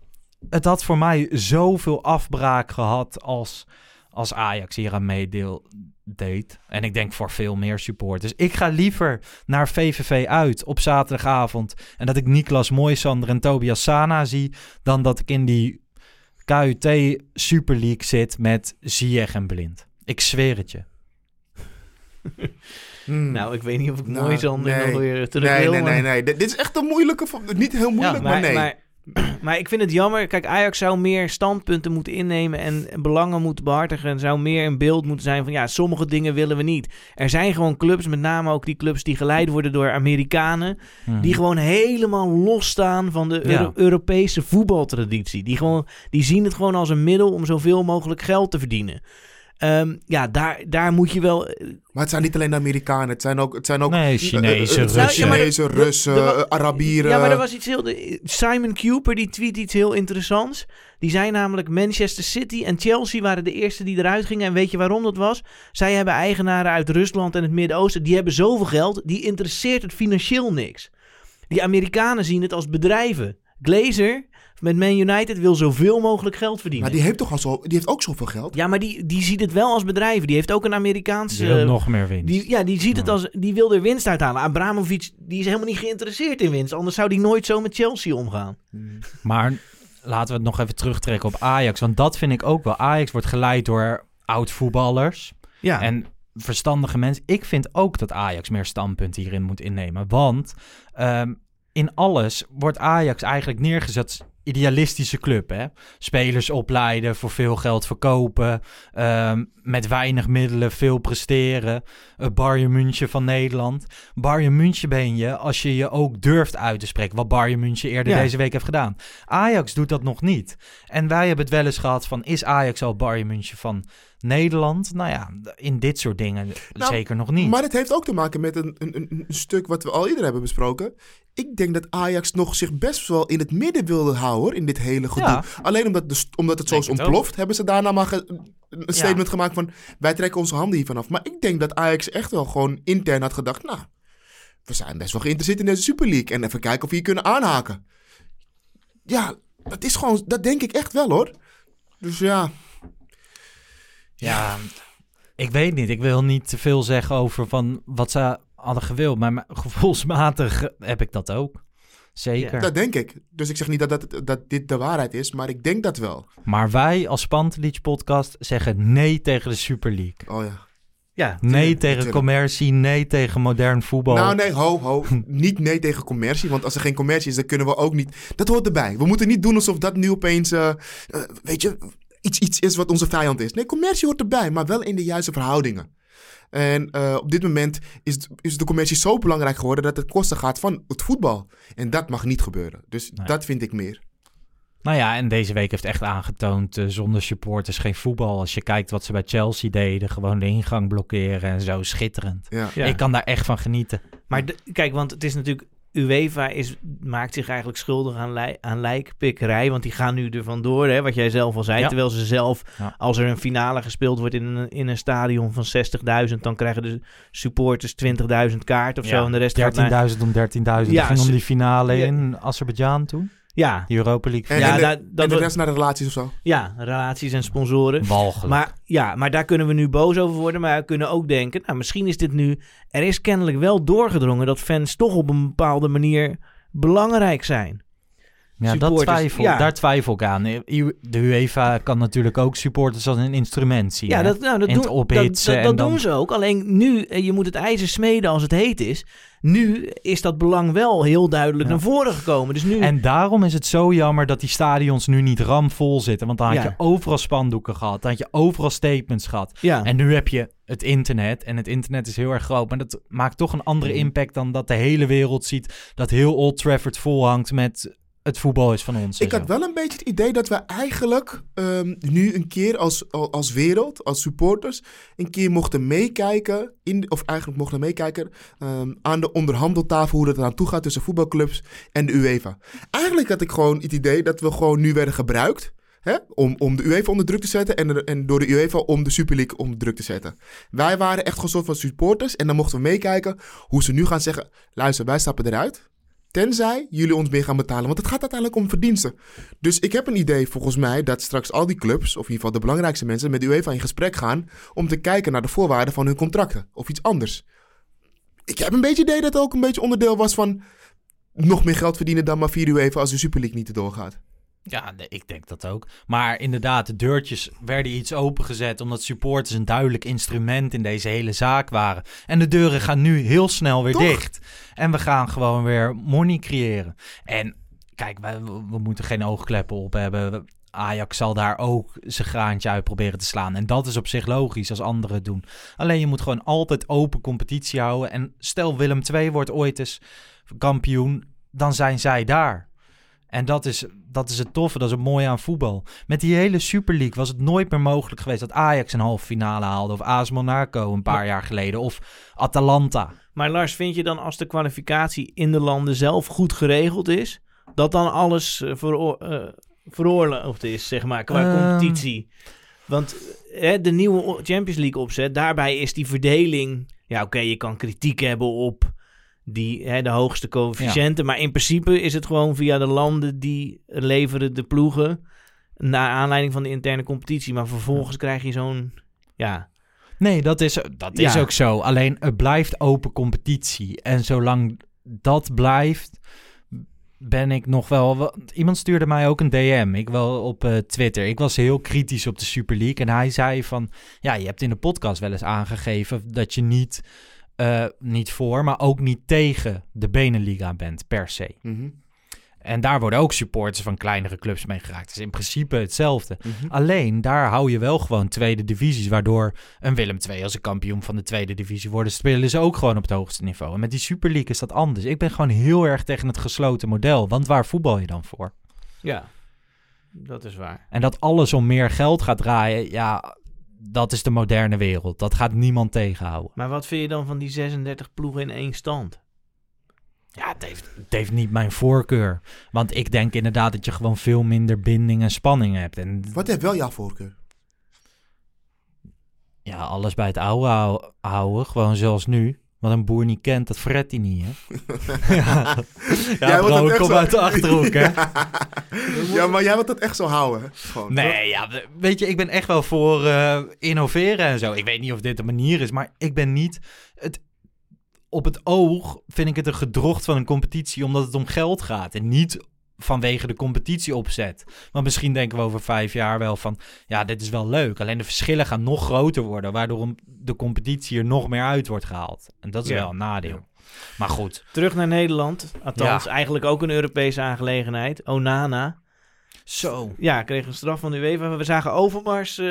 het had voor mij zoveel afbraak gehad als, als Ajax hier aan meedeel deed. En ik denk voor veel meer supporters. Ik ga liever naar VVV uit op zaterdagavond. En dat ik Niklas Moisander en Tobias Sana zie. Dan dat ik in die KUT Super League zit met Ziyech en Blind. Ik zweer het je. [laughs] Hmm. Nou, ik weet niet of ik Nou, mooi Sander nee. nog weer terug nee, wil. nee, maar- nee, nee. Dit, dit is echt een moeilijke... Niet heel moeilijk, maar, nee. Maar, [clears throat] maar ik vind het jammer. Kijk, Ajax zou meer standpunten moeten innemen en belangen moeten behartigen. En zou meer een beeld moeten zijn van ja, sommige dingen willen we niet. Er zijn gewoon clubs, met name ook die clubs die geleid worden door Amerikanen. Mhm. Die gewoon helemaal losstaan van de Ja. Europese voetbaltraditie. Die, gewoon, die zien het gewoon als een middel om zoveel mogelijk geld te verdienen. Ehm, ja, daar, daar moet je wel. Maar het zijn niet alleen de Amerikanen. Het zijn ook... Het zijn ook Nee, eh, Chinezen, eh, eh, Russen. Ja, maar er- Chinezen, er- Russen, er wa- eh, Arabieren. Ja, maar er was iets heel. de- Simon Cooper die tweet iets heel interessants. Die zei namelijk: Manchester City en Chelsea waren de eerste die eruit gingen. En weet je waarom dat was? Zij hebben eigenaren uit Rusland en het Midden-Oosten. Die hebben zoveel geld. Die interesseert het financieel niks. Die Amerikanen zien het als bedrijven. Glazer met Man United wil zoveel mogelijk geld verdienen. Maar die heeft toch al zo... Die heeft ook zoveel geld? Ja, maar die, die ziet het wel als bedrijven. Die heeft ook een Amerikaanse. Die wil nog meer winst. Die, ja, die ziet het als. Die wil er winst uithalen. Abramovic die is helemaal niet geïnteresseerd in winst. Anders zou die nooit zo met Chelsea omgaan. Maar laten we het nog even terugtrekken op Ajax. Want dat vind ik ook wel. Ajax wordt geleid door oud-voetballers Ja. en verstandige mensen. Ik vind ook dat Ajax meer standpunt hierin moet innemen. Want ehm, in alles wordt Ajax eigenlijk neergezet idealistische club. Hè? Spelers opleiden, voor veel geld verkopen, ehm, met weinig middelen veel presteren. Het Bayern München van Nederland. Bayern München ben je als je je ook durft uit te spreken. Wat Bayern München eerder Ja. deze week heeft gedaan. Ajax doet dat nog niet. En wij hebben het wel eens gehad van... is Ajax al Bayern München van Nederland? Nou ja, in dit soort dingen Nou, zeker nog niet. Maar het heeft ook te maken met een, een, een, stuk wat we al eerder hebben besproken. Ik denk dat Ajax nog zich best wel in het midden wilde houden in dit hele gedoe. Ja. Alleen omdat, de, omdat het zo is ontploft, hebben ze daarna maar een statement gemaakt van... wij trekken onze handen hiervan af. Maar ik denk dat Ajax echt wel gewoon intern had gedacht... nou, we zijn best wel geïnteresseerd in deze Super League. En even kijken of we hier kunnen aanhaken. Ja, dat is gewoon... Dat denk ik echt wel hoor. Dus ja... Ja, ik weet niet. Ik wil niet te veel zeggen over van wat ze hadden gewild. Maar [laughs] gevoelsmatig heb ik dat ook. Zeker. Dat denk ik. Dus ik zeg niet dat, dat, dat dit de waarheid is, maar ik denk dat wel. Maar wij als Pantelic podcast zeggen nee tegen de Super League. Oh ja. Ja, Nee tegen tuurlijk. commercie, nee tegen modern voetbal. Nou nee, ho, ho. [laughs] niet nee tegen commercie. Want als er geen commercie is, dan kunnen we ook niet... Dat hoort erbij. We moeten niet doen alsof dat nu opeens... eh, eh, weet je, iets, iets is wat onze vijand is. Nee, commercie hoort erbij, maar wel in de juiste verhoudingen. En eh, op dit moment is, is de commercie zo belangrijk geworden... dat het kosten gaat van het voetbal. En dat mag niet gebeuren. Dus Nee. dat vind ik meer. Nou ja, en deze week heeft echt aangetoond eh, zonder supporters geen voetbal. Als je kijkt wat ze bij Chelsea deden, gewoon de ingang blokkeren en zo, schitterend. Ja. Ja. Ik kan daar echt van genieten. Maar de- kijk, want het is natuurlijk. UEFA is, maakt zich eigenlijk schuldig aan, lij, aan lijkpikkerij. Want die gaan nu er vandoor, hè, wat jij zelf al zei. Ja. Terwijl ze zelf, Ja. als er een finale gespeeld wordt in een, in een stadion van 60.000... dan krijgen de supporters 20.000 kaart of zo. En de rest gaat naar... 13.000 om 13.000. Ja, Het ging om die finale in Azerbeidzjan toen. Ja, Die Europa League. En, Ja, en de, dat- dat en de wordt- rest naar de relaties of zo. ja, relaties en sponsoren. Walgelijk. Maar ja, maar daar kunnen we nu boos over worden. Maar we kunnen ook denken, nou, misschien is dit nu... Er is kennelijk wel doorgedrongen dat fans toch op een bepaalde manier belangrijk zijn. Ja, dat twijfel, ja. daar twijfel ik aan. De UEFA kan natuurlijk ook supporters als een instrument zien. Ja, dat, nou, dat, En doen, dat, ophitsen dat, en dat dan- doen ze ook. Alleen nu, eh, je moet het ijzer smeden als het heet is. Nu is dat belang wel heel duidelijk Ja. naar voren gekomen. Dus nu, En daarom is het zo jammer dat die stadions nu niet ramvol zitten. Want dan had Ja. je overal spandoeken gehad. Dan had je overal statements gehad. En nu heb je het internet. En het internet is heel erg groot. Maar dat maakt toch een andere Mhm. impact dan dat de hele wereld ziet... dat heel Old Trafford vol hangt met het voetbal is van ons. Ik had zo. wel een beetje het idee dat we eigenlijk ehm, nu een keer als, al- als wereld, als supporters, een keer mochten meekijken, in, of eigenlijk mochten meekijken ehm, aan de onderhandeltafel hoe het eraan toe gaat tussen voetbalclubs en de UEFA. Eigenlijk had ik gewoon het idee dat we gewoon nu werden gebruikt. Hè, om, om de UEFA onder druk te zetten en, en door de UEFA om de Super League onder druk te zetten. Wij waren echt gewoon soort van supporters en dan mochten we meekijken hoe ze nu gaan zeggen: luister, wij stappen eruit. Tenzij jullie ons meer gaan betalen. Want het gaat uiteindelijk om verdiensten. Dus ik heb een idee volgens mij dat straks al die clubs, of in ieder geval de belangrijkste mensen, met UEFA in gesprek gaan om te kijken naar de voorwaarden van hun contracten. Of iets anders. Ik heb een beetje idee dat het ook een beetje onderdeel was van nog meer geld verdienen dan maar via de UEFA als de Super League niet doorgaat. Ja, nee, ik denk dat ook. Maar inderdaad, de deurtjes werden iets opengezet omdat supporters een duidelijk instrument in deze hele zaak waren. En de deuren gaan nu heel snel weer Toch? dicht. En we gaan gewoon weer money creëren. En kijk, we, we moeten geen oogkleppen op hebben. Ajax zal daar ook zijn graantje uit proberen te slaan. En dat is op zich logisch als anderen het doen. Alleen je moet gewoon altijd open competitie houden. En stel Willem II wordt ooit eens kampioen, dan zijn zij daar. En dat is, dat is het toffe, dat is het mooie aan voetbal. Met die hele Super League was het nooit meer mogelijk geweest dat Ajax een halve finale haalde. Of AS Monaco een paar jaar geleden. Of Atalanta. Maar Lars, vind je dan als de kwalificatie in de landen zelf goed geregeld is, dat dan alles eh, veroor- eh, veroorloofd is, zeg maar, qua Ehm. competitie? Want hè, de nieuwe Champions League opzet, daarbij is die verdeling... Ja, oké, je kan kritiek hebben op die, hè, de hoogste coëfficiënten, maar in principe is het gewoon via de landen die leveren de ploegen naar aanleiding van de interne competitie. Maar vervolgens krijg je zo'n, ja... Nee, dat is, dat is Ja. ook zo. Alleen het blijft open competitie. En zolang dat blijft, ben ik nog wel... wel- Iemand stuurde mij ook een DM. Ik wel op eh, Twitter. Ik was heel kritisch op de Super League. En hij zei van... Ja, je hebt in de podcast wel eens aangegeven dat je niet, eh, niet voor, maar ook niet tegen de Beneliga bent per se. En daar worden ook supporters van kleinere clubs mee geraakt. Het is in principe hetzelfde. Alleen daar hou je wel gewoon tweede divisies, waardoor een Willem II als een kampioen van de tweede divisie worden, spelen ze ook gewoon op het hoogste niveau. En met die Super League is dat anders. Ik ben gewoon heel erg tegen het gesloten model, want waar voetbal je dan voor? Ja, dat is waar. En dat alles om meer geld gaat draaien, ja, dat is de moderne wereld. Dat gaat niemand tegenhouden. Maar wat vind je dan van die 36 ploegen in één stand? Ja, het heeft, het heeft niet mijn voorkeur. Want ik denk inderdaad dat je gewoon veel minder binding en spanning hebt. En Wat heeft wel jouw voorkeur? ja, alles bij het oude hou- houden, gewoon zoals nu. Wat een boer niet kent, dat fret hij niet, hè? [laughs] ja, ja bro, ik echt kom zo- uit de Achterhoek, hè? [laughs] ja, maar jij wilt dat echt zo houden. Gewoon, toch? Nee, ja, we- weet je, ik ben echt wel voor eh, innoveren en zo. Ik weet niet of dit de manier is, maar ik ben niet... Het, op het oog vind ik het een gedrocht van een competitie omdat het om geld gaat. En niet vanwege de competitie opzet. Want misschien denken we over vijf jaar wel van... Ja, dit is wel leuk. Alleen de verschillen gaan nog groter worden... waardoor de competitie er nog meer uit wordt gehaald. En dat is Ja. wel een nadeel. Maar goed. Terug naar Nederland. Althans, Ja. eigenlijk ook een Europese aangelegenheid. Onana. Zo. Ja, kreeg een straf van de UEFA. We zagen Overmars eh,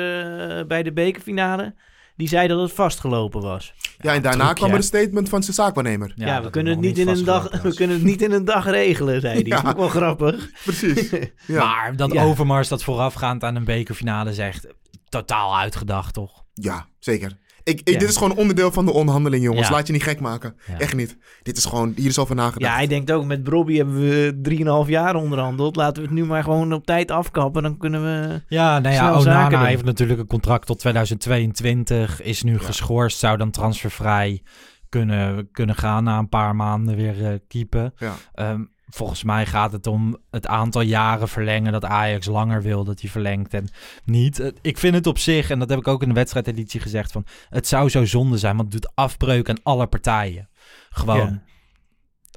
bij de bekerfinale. Die zei dat het vastgelopen was. Ja, en daarna kwam er een statement van zijn zaakwaarnemer. Ja, we kunnen, het niet in een dag, [laughs] we kunnen het niet in een dag regelen, zei hij. Ja. Wel grappig. Precies. [laughs] Ja. Maar dat Ja. Overmars dat voorafgaand aan een bekerfinale zegt... totaal uitgedacht, toch? Ja, zeker. Ik, ik, Ja. Dit is gewoon onderdeel van de onderhandeling, jongens. Ja. Laat je niet gek maken. Ja. Echt niet. Dit is gewoon, hier is over nagedacht. Ja, hij denkt ook, met Brobby hebben we 3,5 jaar onderhandeld. Laten we het nu maar gewoon op tijd afkappen. Dan kunnen we... Ja, nou ja, Onana heeft natuurlijk een contract tot 2022. Is nu geschorst, zou dan transfervrij kunnen, kunnen gaan na een paar maanden weer eh keepen. Ja. Ehm, volgens mij gaat het om het aantal jaren verlengen dat Ajax langer wil dat hij verlengt en niet. Ik vind het op zich, en dat heb ik ook in de wedstrijdeditie gezegd, van het zou zo zonde zijn, want het doet afbreuk aan alle partijen. Gewoon. Ja.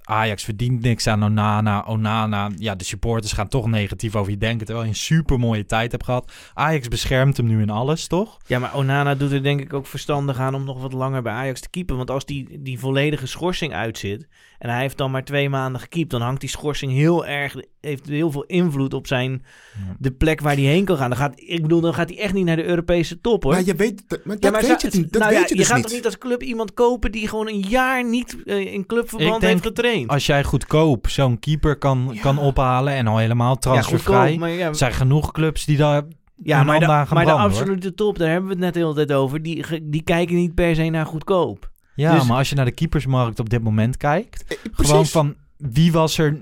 Ajax verdient niks aan Onana. Onana, ja, de supporters gaan toch negatief over je denken, terwijl je een super mooie tijd hebt gehad. Ajax beschermt hem nu in alles, toch? Ja, maar Onana doet er denk ik ook verstandig aan om nog wat langer bij Ajax te keepen. Want als die, die volledige schorsing uitzit en hij heeft dan maar twee maanden gekiept, dan hangt die schorsing heel erg, heeft heel veel invloed op zijn, de plek waar hij heen kan gaan. Dan gaat, ik bedoel, dan gaat hij echt niet naar de Europese top hoor. Maar je weet, dat- maar dat Ja, maar weet je, niet- dat nou ja, weet je dus gaat niet. toch niet als club iemand kopen die gewoon een jaar niet eh, in clubverband Ik denk- heeft getraind? Als jij goedkoop zo'n keeper kan, kan ophalen en al helemaal transfervrij. goedkoop, er zijn genoeg clubs die daar Ja, maar de, maar de hoor. absolute top, daar hebben we het net de hele tijd over. Die, die kijken niet per se naar goedkoop. Ja, Dus- maar als je naar de keepersmarkt op dit moment kijkt, Eh, gewoon precies. van wie was er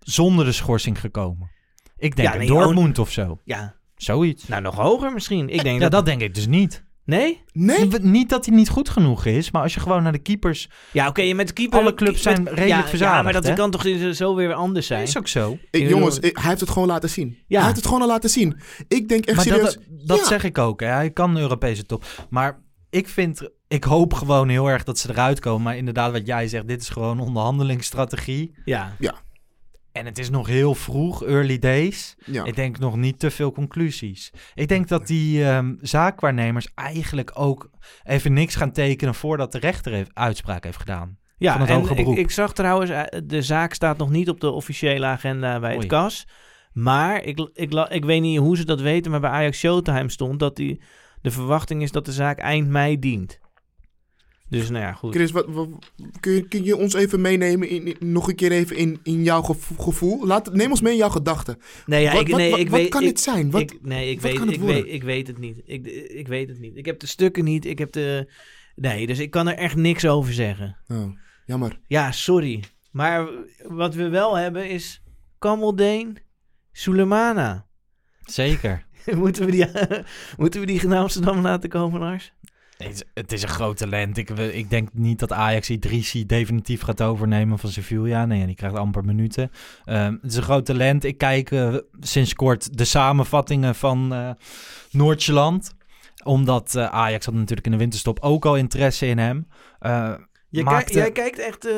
zonder de schorsing gekomen? Ik denk Ja, een nee, Dortmund of zo. Ja, Zoiets. nou nog hoger misschien. Ik denk ja, dat... dat denk ik dus niet. Nee? Nee? Niet dat hij niet goed genoeg is, maar als je gewoon naar de keepers... Ja, oké, met de keeper... Alle clubs zijn met- redelijk ja, Ja, verzadigd, maar dat hè? kan toch zo weer anders zijn? is ook zo. Ik- jongens, ik- hij heeft het gewoon laten zien. Ja. Hij heeft het gewoon al laten zien. Ik denk echt maar serieus... dat, dat ja. zeg ik ook. Hè. Hij kan de Europese top. Maar ik vind... Ik hoop gewoon heel erg dat ze eruit komen. Maar inderdaad, wat jij zegt, dit is gewoon onderhandelingsstrategie. Ja. En het is nog heel vroeg, early days. Ja. Ik denk nog niet te veel conclusies. Ik denk dat die ehm, zaakwaarnemers eigenlijk ook even niks gaan tekenen voordat de rechter heeft, uitspraak heeft gedaan. Ja, Van het en hoge ik, beroep. ik zag trouwens, eh, de zaak staat nog niet op de officiële agenda bij het Oei. KAS. Maar ik, ik, la- ik weet niet hoe ze dat weten, maar bij Ajax Showtime stond dat die, de verwachting is dat de zaak eind mei dient. Dus nou ja, goed. Chris, wat, wat- kun, je, kun je ons even meenemen, in, in- nog een keer even in, in jouw gevo- gevoel? Laat, neem ons mee in jouw gedachten. Nee, ja, wat, ik, wat- nee, wat- ik wat weet, kan ik, dit zijn? Wat, ik, nee, ik wat weet, kan het ik, weet, ik weet het niet. Ik, ik weet het niet. Ik heb de stukken niet. Ik heb de. Nee, dus ik kan er echt niks over zeggen. oh, jammer. Ja, sorry. Maar wat we wel hebben is Kamaldeen, Sulemana. Zeker. [laughs] moeten, we die, [laughs] moeten we die naar Amsterdam laten komen, Lars? Het is, een groot talent. Ik, ik denk niet dat Ajax Idrissi definitief gaat overnemen van Sevilla. Nee, die krijgt amper minuten. Ehm, het is een groot talent. Ik kijk eh, sinds kort de samenvattingen van eh Noordjeland. Omdat eh, Ajax had natuurlijk in de winterstop ook al interesse in hem. Jij, maakte- kijkt- jij kijkt echt...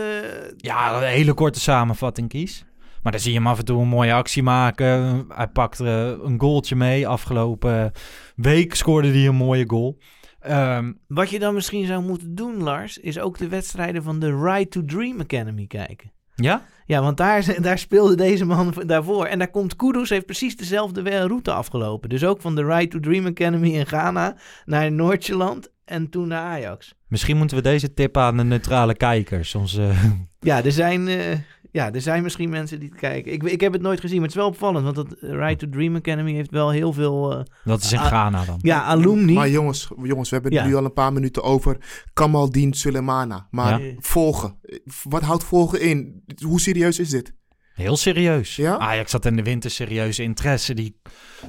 Ja, een hele korte samenvatting kies. Maar dan zie je hem af en toe een mooie actie maken. Hij pakt eh, een goaltje mee. Afgelopen week scoorde hij een mooie goal. Ehm, Wat je dan misschien zou moeten doen, Lars, is ook de wedstrijden van de Ride to Dream Academy kijken. ja? Ja, want daar, [laughs] daar speelde deze man daarvoor. En daar komt Kudus, heeft precies dezelfde we- route afgelopen. Dus ook van de Ride to Dream Academy in Ghana naar Noordjeland en toen naar Ajax. Misschien moeten we deze tip aan de neutrale kijkers. Onze, [laughs] Ja, er zijn, eh, ja, er zijn misschien mensen die het kijken. Ik, ik heb het nooit gezien, maar het is wel opvallend. Want dat Ride to Dream Academy heeft wel heel veel eh, dat is in Ghana dan. ja, alumni. Maar jongens, jongens, we hebben het Ja. nu al een paar minuten over Kamaldeen Sulemana. Maar Ja. volgen, wat houdt volgen in? Hoe serieus is dit? Heel serieus. Ja? Ajax had in de winter serieuze interesse. Die,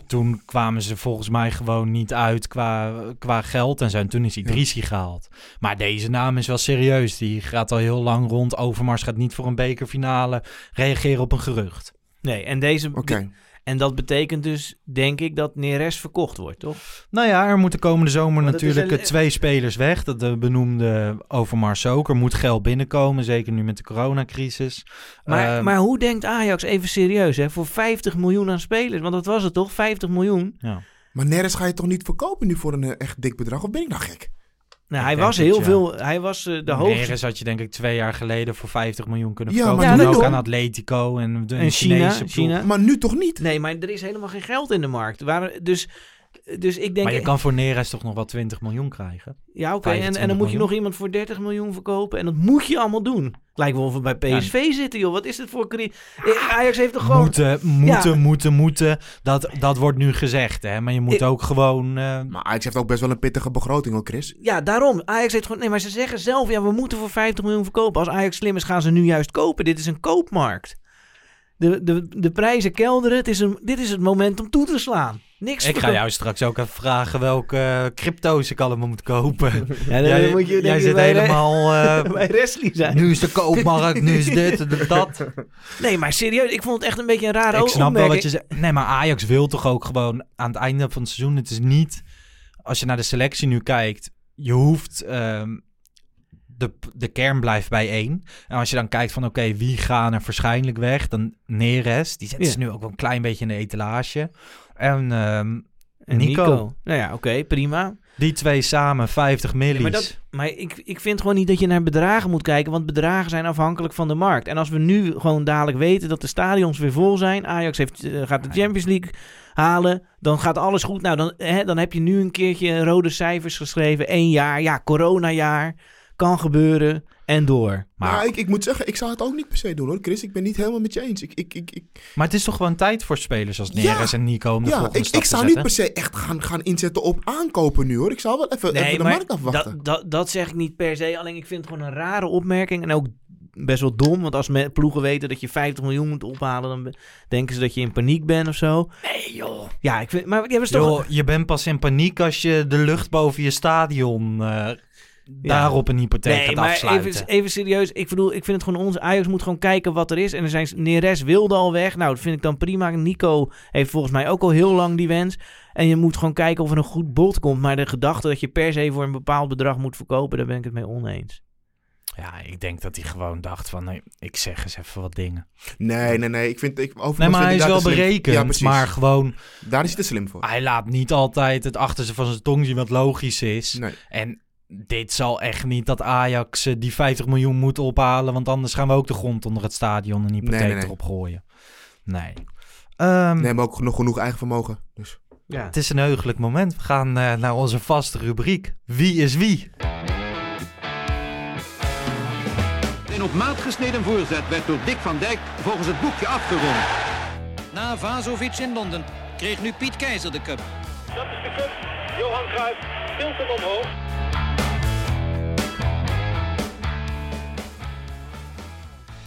toen kwamen ze volgens mij gewoon niet uit qua, qua geld en zo. En toen is Idrissi gehaald. Maar deze naam is wel serieus. Die gaat al heel lang rond. Overmars gaat niet voor een bekerfinale reageren op een gerucht. Nee, en, deze, Oké. En dat betekent dus, denk ik, dat Neres verkocht wordt, toch? Nou ja, er moeten komende zomer natuurlijk een- eh, twee spelers weg. Dat de benoemde Overmars ook. Er moet geld binnenkomen, zeker nu met de coronacrisis. Maar, Ehm, maar hoe denkt Ajax, even serieus, hè, voor 50 miljoen aan spelers? Want dat was het toch, 50 miljoen? ja. Maar Neres ga je toch niet verkopen nu voor een eh, echt dik bedrag? Of ben ik nou gek? Nou, hij was het, heel ja. veel, hij was eh, de hoogste. Neres had je denk ik twee jaar geleden voor 50 miljoen kunnen Ja, verkopen. maar Toen nu ook aan Atletico en de En China. China. Maar nu toch niet? Nee, maar er is helemaal geen geld in de markt. Waar, dus, dus ik denk... Maar je kan voor Neres toch nog wel 20 miljoen krijgen? Ja, oké. En, en 25 dan moet je nog iemand voor 30 miljoen verkopen. En dat moet je allemaal doen. Lijkt wel of we bij PSV zitten, joh. Wat is dit voor... Eh, Ajax heeft toch gewoon... Moeten, moeten, Ja. moeten, moeten. Dat, dat wordt nu gezegd, hè. Maar je moet Ik- ook gewoon... eh, Maar Ajax heeft ook best wel een pittige begroting hoor, Chris. Ja, daarom. Ajax heeft gewoon... Nee, maar ze zeggen zelf... Ja, we moeten voor 50 miljoen verkopen. Als Ajax slim is, gaan ze nu juist kopen. Dit is een koopmarkt. De, de, de prijzen kelderen. Het is een, dit is het moment om toe te slaan. Niks ik ga jou straks ook even vragen welke eh, crypto's ik allemaal moet kopen. [laughs] Ja, dan jij moet je jij zit bij helemaal... [laughs] eh, bij Wesley zijn. nu is de koopmarkt, nu is dit en [laughs] dat. Nee, maar serieus. Ik vond het echt een beetje een rare Ik snap wel wat je zegt. Nee, maar Ajax wil toch ook gewoon aan het einde van het seizoen. Het is niet, als je naar de selectie nu kijkt, je hoeft. ehm, de, de kern blijft bij één. En als je dan kijkt van oké, wie gaan er waarschijnlijk weg? Dan Neres, die Ja. ze nu ook wel een klein beetje in de etalage. En ehm, En Nico. Nou ja, oké, prima. die twee samen, 50 millies. Ja, maar dat, maar ik, ik vind gewoon niet dat je naar bedragen moet kijken, want bedragen zijn afhankelijk van de markt. En als we nu gewoon dadelijk weten dat de stadions weer vol zijn, Ajax heeft, eh, gaat de Champions League halen, dan gaat alles goed. Nou, dan, hè, dan heb je nu een keertje rode cijfers geschreven, één jaar, ja, coronajaar, kan gebeuren. en door. Maar, ik, ik moet zeggen, ik zou het ook niet per se doen hoor. Chris, ik ben niet helemaal met je eens. Ik, ik, ik, ik, maar het is toch gewoon tijd voor spelers als Ja. Neres en Nico om de ja, ik, ik zou niet per se echt gaan, gaan inzetten op aankopen nu hoor. Ik zou wel even, even de markt afwachten. dat, dat, dat zeg ik niet per se. Alleen ik vind het gewoon een rare opmerking. En ook best wel dom. Want als ploegen weten dat je 50 miljoen moet ophalen... dan denken ze dat je in paniek bent of zo. Nee joh. Ja, ik vind... Maar die hebben ze toch... Joh, je bent pas in paniek als je de lucht boven je stadion eh, daarop een hypotheek Nee, gaat maar afsluiten. even, even serieus. Ik bedoel, ik vind het gewoon onze Ajax moet gewoon kijken wat er is. En er zijn Neres wilde al weg. Nou, dat vind ik dan prima. Nico heeft volgens mij ook al heel lang die wens. En je moet gewoon kijken of er een goed bod komt. Maar de gedachte dat je per se voor een bepaald bedrag moet verkopen, daar ben ik het mee oneens. Ja, ik denk dat hij gewoon dacht van, nee, ik zeg eens even wat dingen. Nee, nee, nee. Ik vind, ik, Nee, maar hij is wel berekend, Ja, maar gewoon... Daar is hij te slim voor. Hij laat niet altijd het achterste van zijn tong zien wat logisch is. Nee. En dit zal echt niet dat Ajax eh, die 50 miljoen moet ophalen, want anders gaan we ook de grond onder het stadion een hypotheek Nee, nee, nee. erop gooien. Nee. Ehm, Nee, maar ook nog genoeg eigen vermogen. Dus. Ja. Het is een heugelijk moment. We gaan eh, naar onze vaste rubriek. Wie is wie? Een op maat gesneden voorzet werd door Dick van Dijk volgens het boekje afgerond. Na Vazovic in Londen kreeg nu Piet Keizer de cup. Dat is de cup. Johan Cruijff tilt hem omhoog. you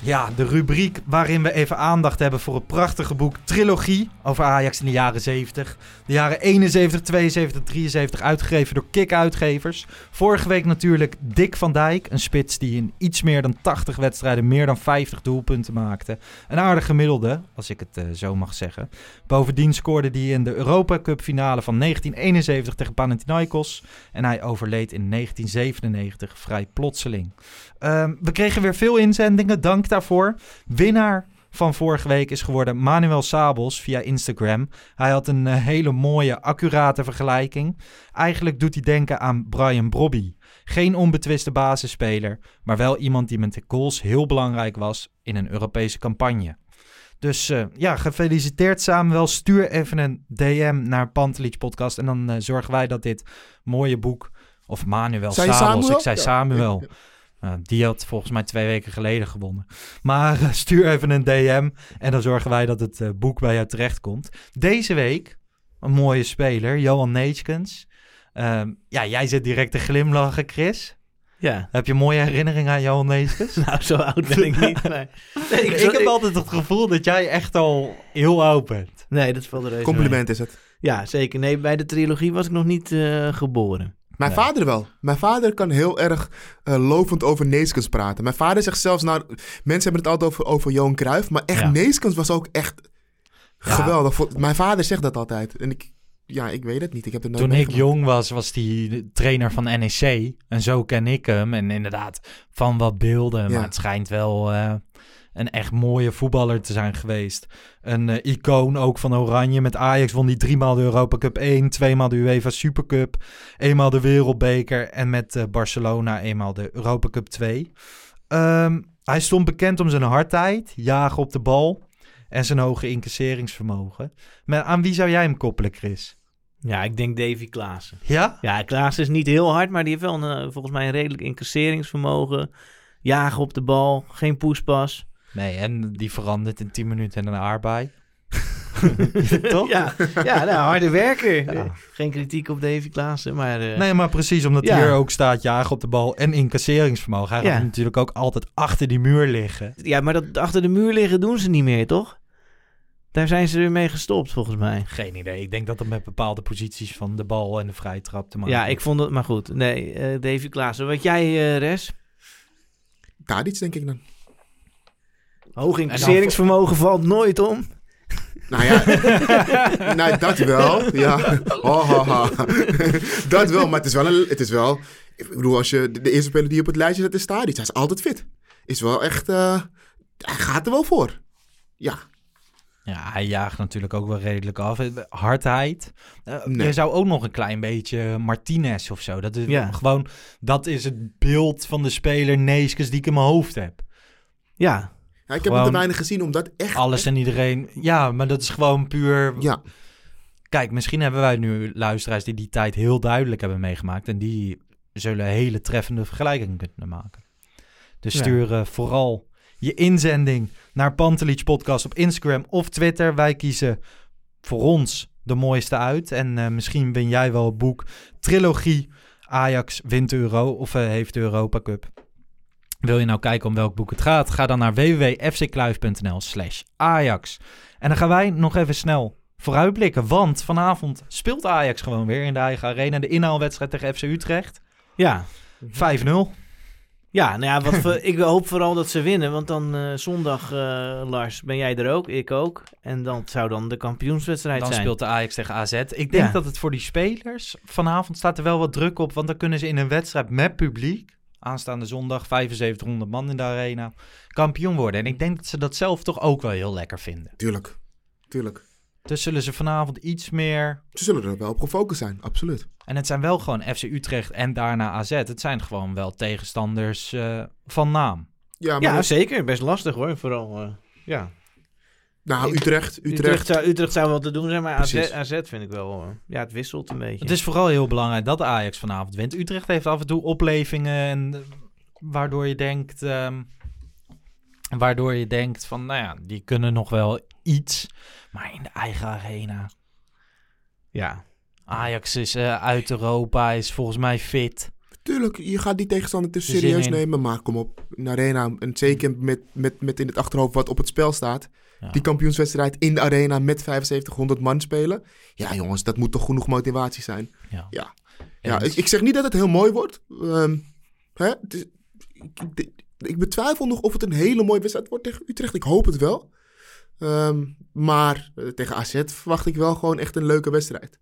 Ja, de rubriek waarin we even aandacht hebben voor het prachtige boek Trilogie over Ajax in de jaren 70. De jaren 71, 72, 73, uitgegeven door Kik Uitgevers. Vorige week natuurlijk Dick van Dijk, een spits die in iets meer dan 80 wedstrijden meer dan 50 doelpunten maakte. Een aardig gemiddelde, als ik het eh, zo mag zeggen. Bovendien scoorde hij in de Europa Cup finale van 1971 tegen Panathinaikos. En hij overleed in 1997 vrij plotseling. Ehm, we kregen weer veel inzendingen, dank daarvoor. Winnaar van vorige week is geworden Manuel Sabels via Instagram. Hij had een eh, hele mooie, accurate vergelijking. Eigenlijk doet hij denken aan Brian Brobby. Geen onbetwiste basisspeler, maar wel iemand die met de goals heel belangrijk was in een Europese campagne. Dus eh, ja, gefeliciteerd Samuel. Stuur even een DM naar Pantelich Podcast. En dan eh, zorgen wij dat dit mooie boek... Of Manuel Sabels, Samuel? ik zei Ja. Uh, die had volgens mij twee weken geleden gewonnen. Maar uh, stuur even een DM en dan zorgen wij dat het uh, boek bij jou terechtkomt. Deze week een mooie speler, Johan Neeskens. Uh, ja, jij zit direct te glimlachen, Chris. Ja. Heb je een mooie herinnering aan Johan Neeskens? [laughs] nou, zo oud ben ik niet. Nee. nee, [laughs] ik, ik, heb altijd het gevoel dat jij echt al heel oud bent. Nee, dat valt er Compliment mee. is het. Ja, zeker. Nee, bij de trilogie was ik nog niet uh, geboren. Mijn nee. vader wel. Mijn vader kan heel erg uh, lovend over Neeskens praten. Mijn vader zegt zelfs, nou, mensen hebben het altijd over, over Johan Cruijff, maar echt ja. Neeskens was ook echt ja. geweldig. Mijn vader zegt dat altijd. En ik, ja, ik weet het niet. Ik heb het nooit Toen ik jong was, was hij trainer van NEC. En zo ken ik hem. En inderdaad, van wat beelden. Ja. Maar het schijnt wel uh, een echt mooie voetballer te zijn geweest. Een uh, icoon ook van Oranje. Met Ajax won hij driemaal de Europa Cup 1, tweemaal de UEFA Supercup, eenmaal de Wereldbeker en met uh, Barcelona eenmaal de Europa Cup 2. Um, hij stond bekend om zijn hardheid, jagen op de bal en zijn hoge incasseringsvermogen. Maar aan wie zou jij hem koppelen, Chris? Ja, ik denk Davy Klaassen. Ja? Ja, Klaassen is niet heel hard, maar die heeft wel een, volgens mij een redelijk incasseringsvermogen. Jagen op de bal, geen poespas. Nee, en die verandert in 10 minuten en een aardbei. [laughs] Toch? Ja, ja nou, harde werker. Ja. Geen kritiek op Davy Klaassen, maar... Uh... Nee, maar precies, omdat ja. hier ook staat jagen op de bal en incasseringsvermogen. Hij ja. gaat natuurlijk ook altijd achter die muur liggen. Ja, maar dat achter de muur liggen doen ze niet meer, toch? Daar zijn ze weer mee gestopt, volgens mij. Geen idee. Ik denk dat dat met bepaalde posities van de bal en de vrije trap te maken Ja, ik vond het... Maar goed, nee, uh, Davy Klaassen. Wat jij, uh, Res? Tadic, denk ik dan. Hoog incasseringsvermogen valt nooit om. Nou ja, [laughs] nou, dat wel. Ja, oh, oh, oh. dat wel. Maar het is wel, een, het is wel. Ik bedoel, als je de, de eerste speler die op het lijstje zet is Tadic, hij is altijd fit. Is wel echt. Uh, hij gaat er wel voor. Ja. Ja, hij jaagt natuurlijk ook wel redelijk af. Hardheid. Uh, nee. Je zou ook nog een klein beetje Martinez of zo. Dat is ja. gewoon. Dat is het beeld van de speler Neeskens die ik in mijn hoofd heb. Ja. Ja, ik heb hem te weinig gezien, omdat echt... Alles en iedereen... Ja, maar dat is gewoon puur... Ja. Kijk, misschien hebben wij nu luisteraars die die tijd heel duidelijk hebben meegemaakt. En die zullen hele treffende vergelijkingen kunnen maken. Dus stuur eh, vooral je inzending naar Pantelich Podcast op Instagram of Twitter. Wij kiezen voor ons de mooiste uit. En eh, misschien win jij wel het boek Trilogie Ajax wint de Euro of eh, heeft de Europa Cup. Wil je nou kijken om welk boek het gaat? Ga dan naar www.fckluif.nl slash Ajax. En dan gaan wij nog even snel vooruitblikken. Want vanavond speelt Ajax gewoon weer in de eigen arena. De inhaalwedstrijd tegen FC Utrecht. Ja. 5-0. Ja, nou ja, wat ik hoop vooral dat ze winnen. Want dan eh, zondag, eh, Lars, ben jij er ook. Ik ook. En dan zou dan de kampioenswedstrijd Dan zijn. speelt de Ajax tegen AZ. Ik denk Ja. dat het voor die spelers vanavond staat er wel wat druk op. Want dan kunnen ze in een wedstrijd met publiek, aanstaande zondag, 7500 man in de arena, kampioen worden. En ik denk dat ze dat zelf toch ook wel heel lekker vinden. Tuurlijk, tuurlijk. Dus zullen ze vanavond iets meer... Ze zullen er wel op gefocust zijn, absoluut. En het zijn wel gewoon FC Utrecht en daarna AZ. Het zijn gewoon wel tegenstanders eh, van naam. Ja, maar Ja, zeker. Best lastig hoor. Vooral, eh, ja. Nou, Ik- Utrecht, Utrecht. Utrecht, zou, Utrecht zou wel te doen zijn, maar AZ, vind ik wel... eh, ja, het wisselt een beetje. Het is vooral heel belangrijk dat Ajax vanavond wint. Utrecht heeft af en toe oplevingen en eh, waardoor je denkt, ehm, waardoor je denkt van, nou ja, die kunnen nog wel iets, maar in de eigen arena. Ja. Ajax is eh, uit Europa, is volgens mij fit. Tuurlijk, je gaat die tegenstander te Er serieus in. nemen, maar kom op. Een arena, en zeker met, met, met in het achterhoofd wat op het spel staat. Ja. Die kampioenswedstrijd in de arena met 7500 man spelen. Ja jongens, dat moet toch genoeg motivatie zijn. Ja. Ja, ja ik, ik zeg niet dat het heel mooi wordt. Ehm, hè? Ik, ik, betwijfel nog of het een hele mooie wedstrijd wordt tegen Utrecht. Ik hoop het wel. Ehm, maar eh, tegen AZ verwacht ik wel gewoon echt een leuke wedstrijd.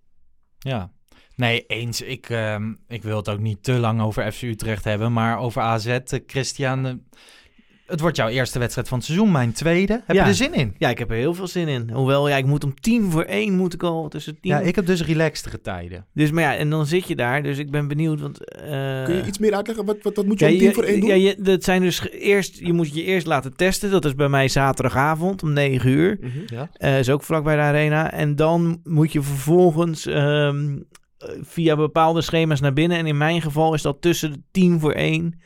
Ja. Nee, eens. Ik, ehm, ik wil het ook niet te lang over FC Utrecht hebben, maar over AZ, eh, Christian, eh, het wordt jouw eerste wedstrijd van het seizoen, mijn tweede. Heb Ja. je er zin in? Ja, ik heb er heel veel zin in. Hoewel, ja, ik moet om tien voor één moet ik al tussen tien... Ja, ik heb dus relaxtere tijden. Dus, maar ja, en dan zit je daar. Dus ik ben benieuwd, want... eh, Kun je iets meer uitleggen? Wat, wat, wat moet je ja, om tien voor één doen? Ja, je, dat zijn dus eerst, je moet je eerst laten testen. Dat is bij mij zaterdagavond om 9 uur. Mhm. Ja. Eh, is ook vlak bij de arena. En dan moet je vervolgens ehm, eh, via bepaalde schema's naar binnen. En in mijn geval is dat tussen de 10 voor 1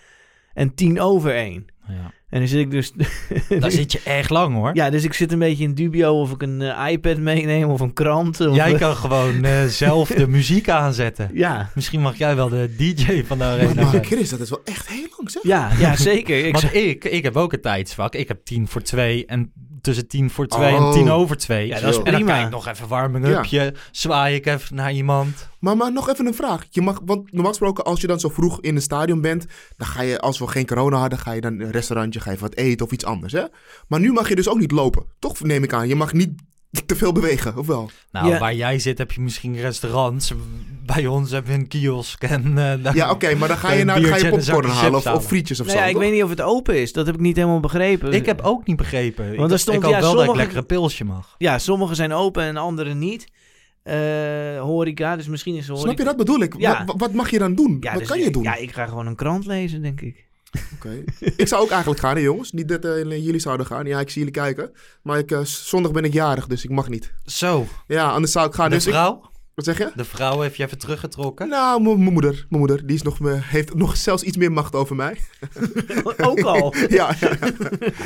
en 10 over 1. Ja. En dan zit ik dus... [laughs] Daar zit je [laughs] echt lang hoor. Ja, dus ik zit een beetje in dubio of ik een eh, iPad meeneem of een krant. Of, Jij kan gewoon eh, zelf de muziek aanzetten. Ja. Misschien mag jij wel de DJ van de arena Maar. Chris, dat is wel echt heel lang zeg. Ja, ja zeker. Ik Want ik, ik heb ook een tijdsvak. Ik heb tien voor twee en tussen tien voor twee en Oh. tien over twee. Ja, dat is En dan prima. kijk ik nog even warming-upje, zwaai ik even naar iemand. Maar, maar nog even een vraag. Je mag, want normaal gesproken, als je dan zo vroeg in een stadion bent, dan ga je, als we geen corona hadden, ga je dan een restaurantje, ga je wat eten of iets anders. Hè? Maar nu mag je dus ook niet lopen. Toch neem ik aan. Je mag niet [laughs] te veel bewegen, of wel? Nou, Ja. waar jij zit heb je misschien restaurants. Bij ons hebben we een kiosk en... eh, daar- Ja, oké, maar dan ga je, je naar, ga je popcorn halen of, chips halen. of frietjes of Nou zo. ja, ik toch? weet niet of het open is. Dat heb ik niet helemaal begrepen. Ik heb ook niet begrepen. Want ik, er stond, ik ja, wel dat ik lekker een pilsje mag. Ja, sommige zijn open en andere niet. Eh, horeca, dus misschien is horeca... Snap je dat bedoel ik? Ja. Wat, wat mag je dan doen? Ja, wat dus kan je doen? Ja, ik ga gewoon een krant lezen, denk ik. Oké. ik zou ook eigenlijk gaan, hè, jongens. Niet dat eh, jullie zouden gaan. Ja, ik zie jullie kijken. Maar ik, eh, zondag ben ik jarig, dus ik mag niet. Zo, Ja, anders zou ik gaan. de dus ik- vrouw? wat zeg je? De vrouw heeft je even teruggetrokken? Nou, mijn moeder. Mijn moeder. Die is nog, heeft nog zelfs iets meer macht over mij. [laughs] ook al. [laughs] ja.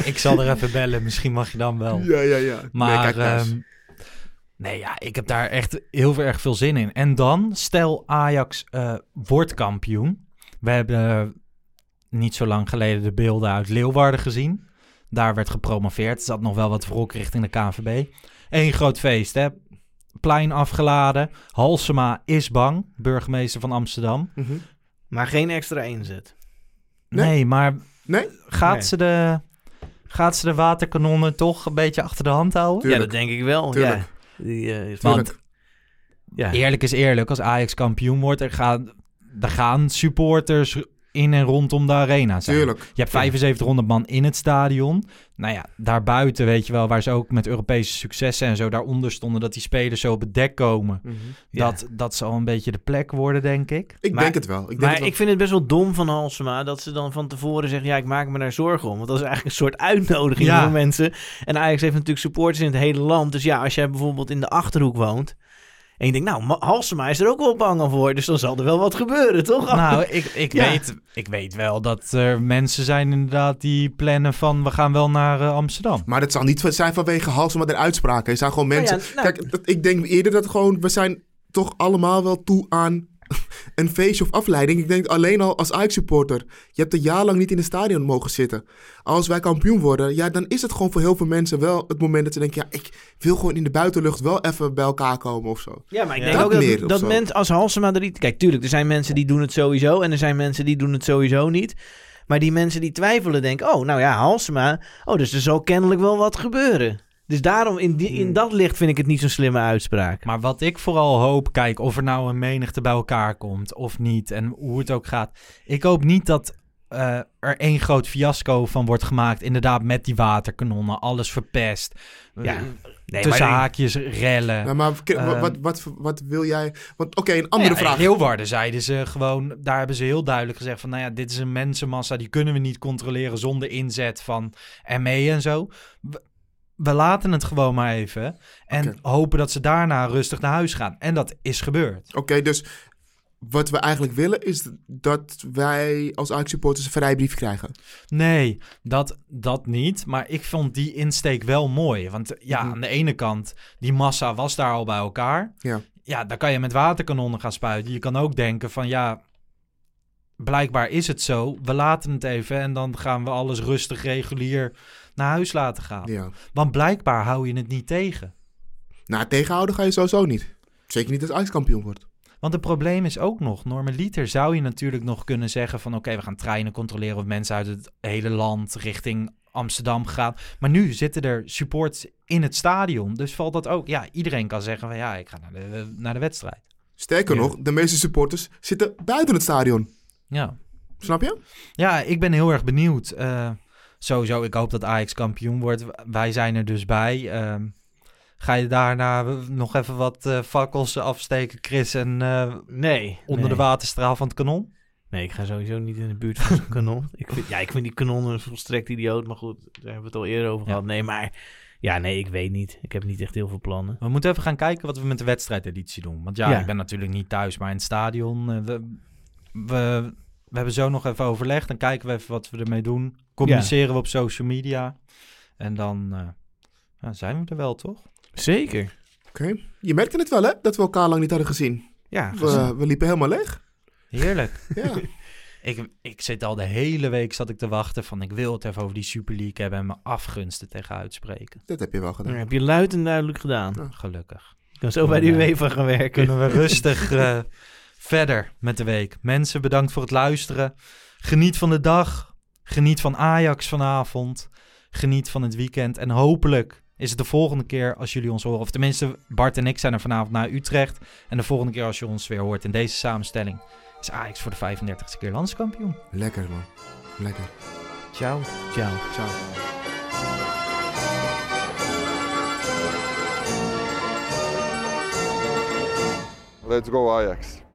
Ik zal er even bellen, misschien mag je dan wel. Ja, ja, ja. Maar nee, kijk thuis. Nee, ja, ik heb daar echt heel erg veel zin in. En dan, stel Ajax eh, wordt kampioen. We hebben niet zo lang geleden de beelden uit Leeuwarden gezien. Daar werd gepromoveerd. Er zat nog wel wat wrok richting de KNVB. Eén groot feest, hè. Plein afgeladen. Halsema is bang, burgemeester van Amsterdam. Mhm. Maar geen extra inzet. Nee, Nee? maar Nee? gaat, Nee. Ze de, gaat ze de waterkanonnen toch een beetje achter de hand houden? Tuurlijk. Ja, dat denk ik wel. Tuurlijk. Ja. Die, eh, Want ja. Eerlijk is eerlijk, als Ajax kampioen wordt, er gaan, er gaan supporters in en rondom de arena zijn. Tuurlijk. Je hebt 7500 man in het stadion. Nou ja, daarbuiten weet je wel, waar ze ook met Europese successen en zo daaronder stonden, dat die spelers zo op het dek komen. Ja. Dat, dat zal een beetje de plek worden, denk ik. Ik Maar- denk het wel. Ik denk maar het wel. ik vind het best wel dom van Halsema dat ze dan van tevoren zeggen: Ja, ik maak me daar zorgen om. Want dat is eigenlijk een soort uitnodiging Ja. voor mensen. En Ajax heeft natuurlijk supporters in het hele land. Dus ja, als jij bijvoorbeeld in de achterhoek woont. En je denkt, nou, Ma- Halsema is er ook wel bang voor. Dus dan zal er wel wat gebeuren, toch? [laughs] Nou, ik, ik, Ja. weet, ik weet wel dat er mensen zijn inderdaad die plannen van... we gaan wel naar eh, Amsterdam. Maar dat zal niet zijn vanwege Halsema de uitspraken. Het zijn gewoon Nou ja, mensen... nou- Kijk, ik denk eerder dat gewoon... We zijn toch allemaal wel toe aan [laughs] een feestje of afleiding. Ik denk alleen al als Ajax-supporter. Je hebt een jaar lang niet in het stadion mogen zitten. Als wij kampioen worden, ja, dan is het gewoon voor heel veel mensen wel het moment dat ze denken... Ja, ik wil gewoon in de buitenlucht wel even bij elkaar komen of zo. Ja, maar ik Ja. denk Dat ook meer dat, dat mensen als Halsema er niet... Kijk, tuurlijk, er zijn mensen die doen het sowieso en er zijn mensen die doen het sowieso niet. Maar die mensen die twijfelen denken, oh, nou ja, Halsema, oh, dus er zal kennelijk wel wat gebeuren. Dus daarom, in, die, Hmm. in dat licht vind ik het niet zo'n slimme uitspraak. Maar wat ik vooral hoop, kijk, of er nou een menigte bij elkaar komt of niet en hoe het ook gaat. Ik hoop niet dat eh, er één groot fiasco van wordt gemaakt. Inderdaad, met die waterkanonnen, alles verpest. Ja. Eh, Nee, tussen maar- haakjes rellen. Ja, maar k- Eh, wat, wat, wat wil jij... Want oké, een andere Nou ja, vraag. In Leeuwarden zeiden ze gewoon, daar hebben ze heel duidelijk gezegd van, nou ja, dit is een mensenmassa, die kunnen we niet controleren zonder inzet van ME en zo. We, laten het gewoon maar even en hopen dat ze daarna rustig naar huis gaan. En dat is gebeurd. Oké, dus wat we eigenlijk willen is dat wij als Ajax-supporters een vrijbrief krijgen. Nee, dat, dat niet. Maar ik vond die insteek wel mooi. Want ja, Mhm. aan de ene kant, die massa was daar al bij elkaar. Ja. Ja, daar kan je met waterkanonnen gaan spuiten. Je kan ook denken van ja, blijkbaar is het zo. We laten het even en dan gaan we alles rustig regulier naar huis laten gaan. Ja. Want blijkbaar hou je het niet tegen. Nou, tegenhouden ga je sowieso niet. Zeker niet als Ajax kampioen wordt. Want het probleem is ook nog, normaliter zou je natuurlijk nog kunnen zeggen van oké, we gaan treinen controleren of mensen uit het hele land richting Amsterdam gaan. Maar nu zitten er supports in het stadion, dus valt dat ook. Ja, iedereen kan zeggen van ja, ik ga naar de, naar de wedstrijd. Sterker Ja. nog, de meeste supporters zitten buiten het stadion. Ja. Snap je? Ja, ik ben heel erg benieuwd. Eh, sowieso, ik hoop dat Ajax kampioen wordt. Wij zijn er dus bij. Ehm, ga je daarna nog even wat fakkels afsteken, Chris, en eh, Nee. onder nee. de waterstraal van het kanon? Nee, ik ga sowieso niet in de buurt van zo'n [laughs] kanon. Ik vind, ja, ik vind die kanonnen volstrekt idioot, maar goed, daar hebben we het al eerder over Ja. gehad. Nee, maar ja, nee, ik weet niet. Ik heb niet echt heel veel plannen. We moeten even gaan kijken wat we met de wedstrijdeditie doen. Want ja, Ja. ik ben natuurlijk niet thuis, maar in het stadion. eh, we, we, we hebben zo nog even overlegd. Dan kijken we even wat we ermee doen. Communiceren we op social media. En dan eh, ja, zijn we er wel, toch? Zeker. Oké. Je merkte het wel, hè? Dat we elkaar lang niet hadden gezien. Ja, We, we liepen helemaal leeg. Heerlijk. [laughs] Ja. [laughs] ik, ik zit al de hele week zat ik te wachten van ik wil het even over die Super League hebben en mijn afgunsten tegen uitspreken. Dat heb je wel gedaan. Dat heb je luid en duidelijk gedaan. Gelukkig. Ik kan zo bij de UEFA gaan werken. Kunnen we rustig [laughs] eh, verder met de week. Mensen, bedankt voor het luisteren. Geniet van de dag. Geniet van Ajax vanavond. Geniet van het weekend. En hopelijk is het de volgende keer als jullie ons horen. Of tenminste, Bart en ik zijn er vanavond naar Utrecht. En de volgende keer als je ons weer hoort in deze samenstelling... is Ajax voor de 35e keer landskampioen. Lekker, man. Lekker. Ciao. Ciao. Ciao. Let's go Ajax.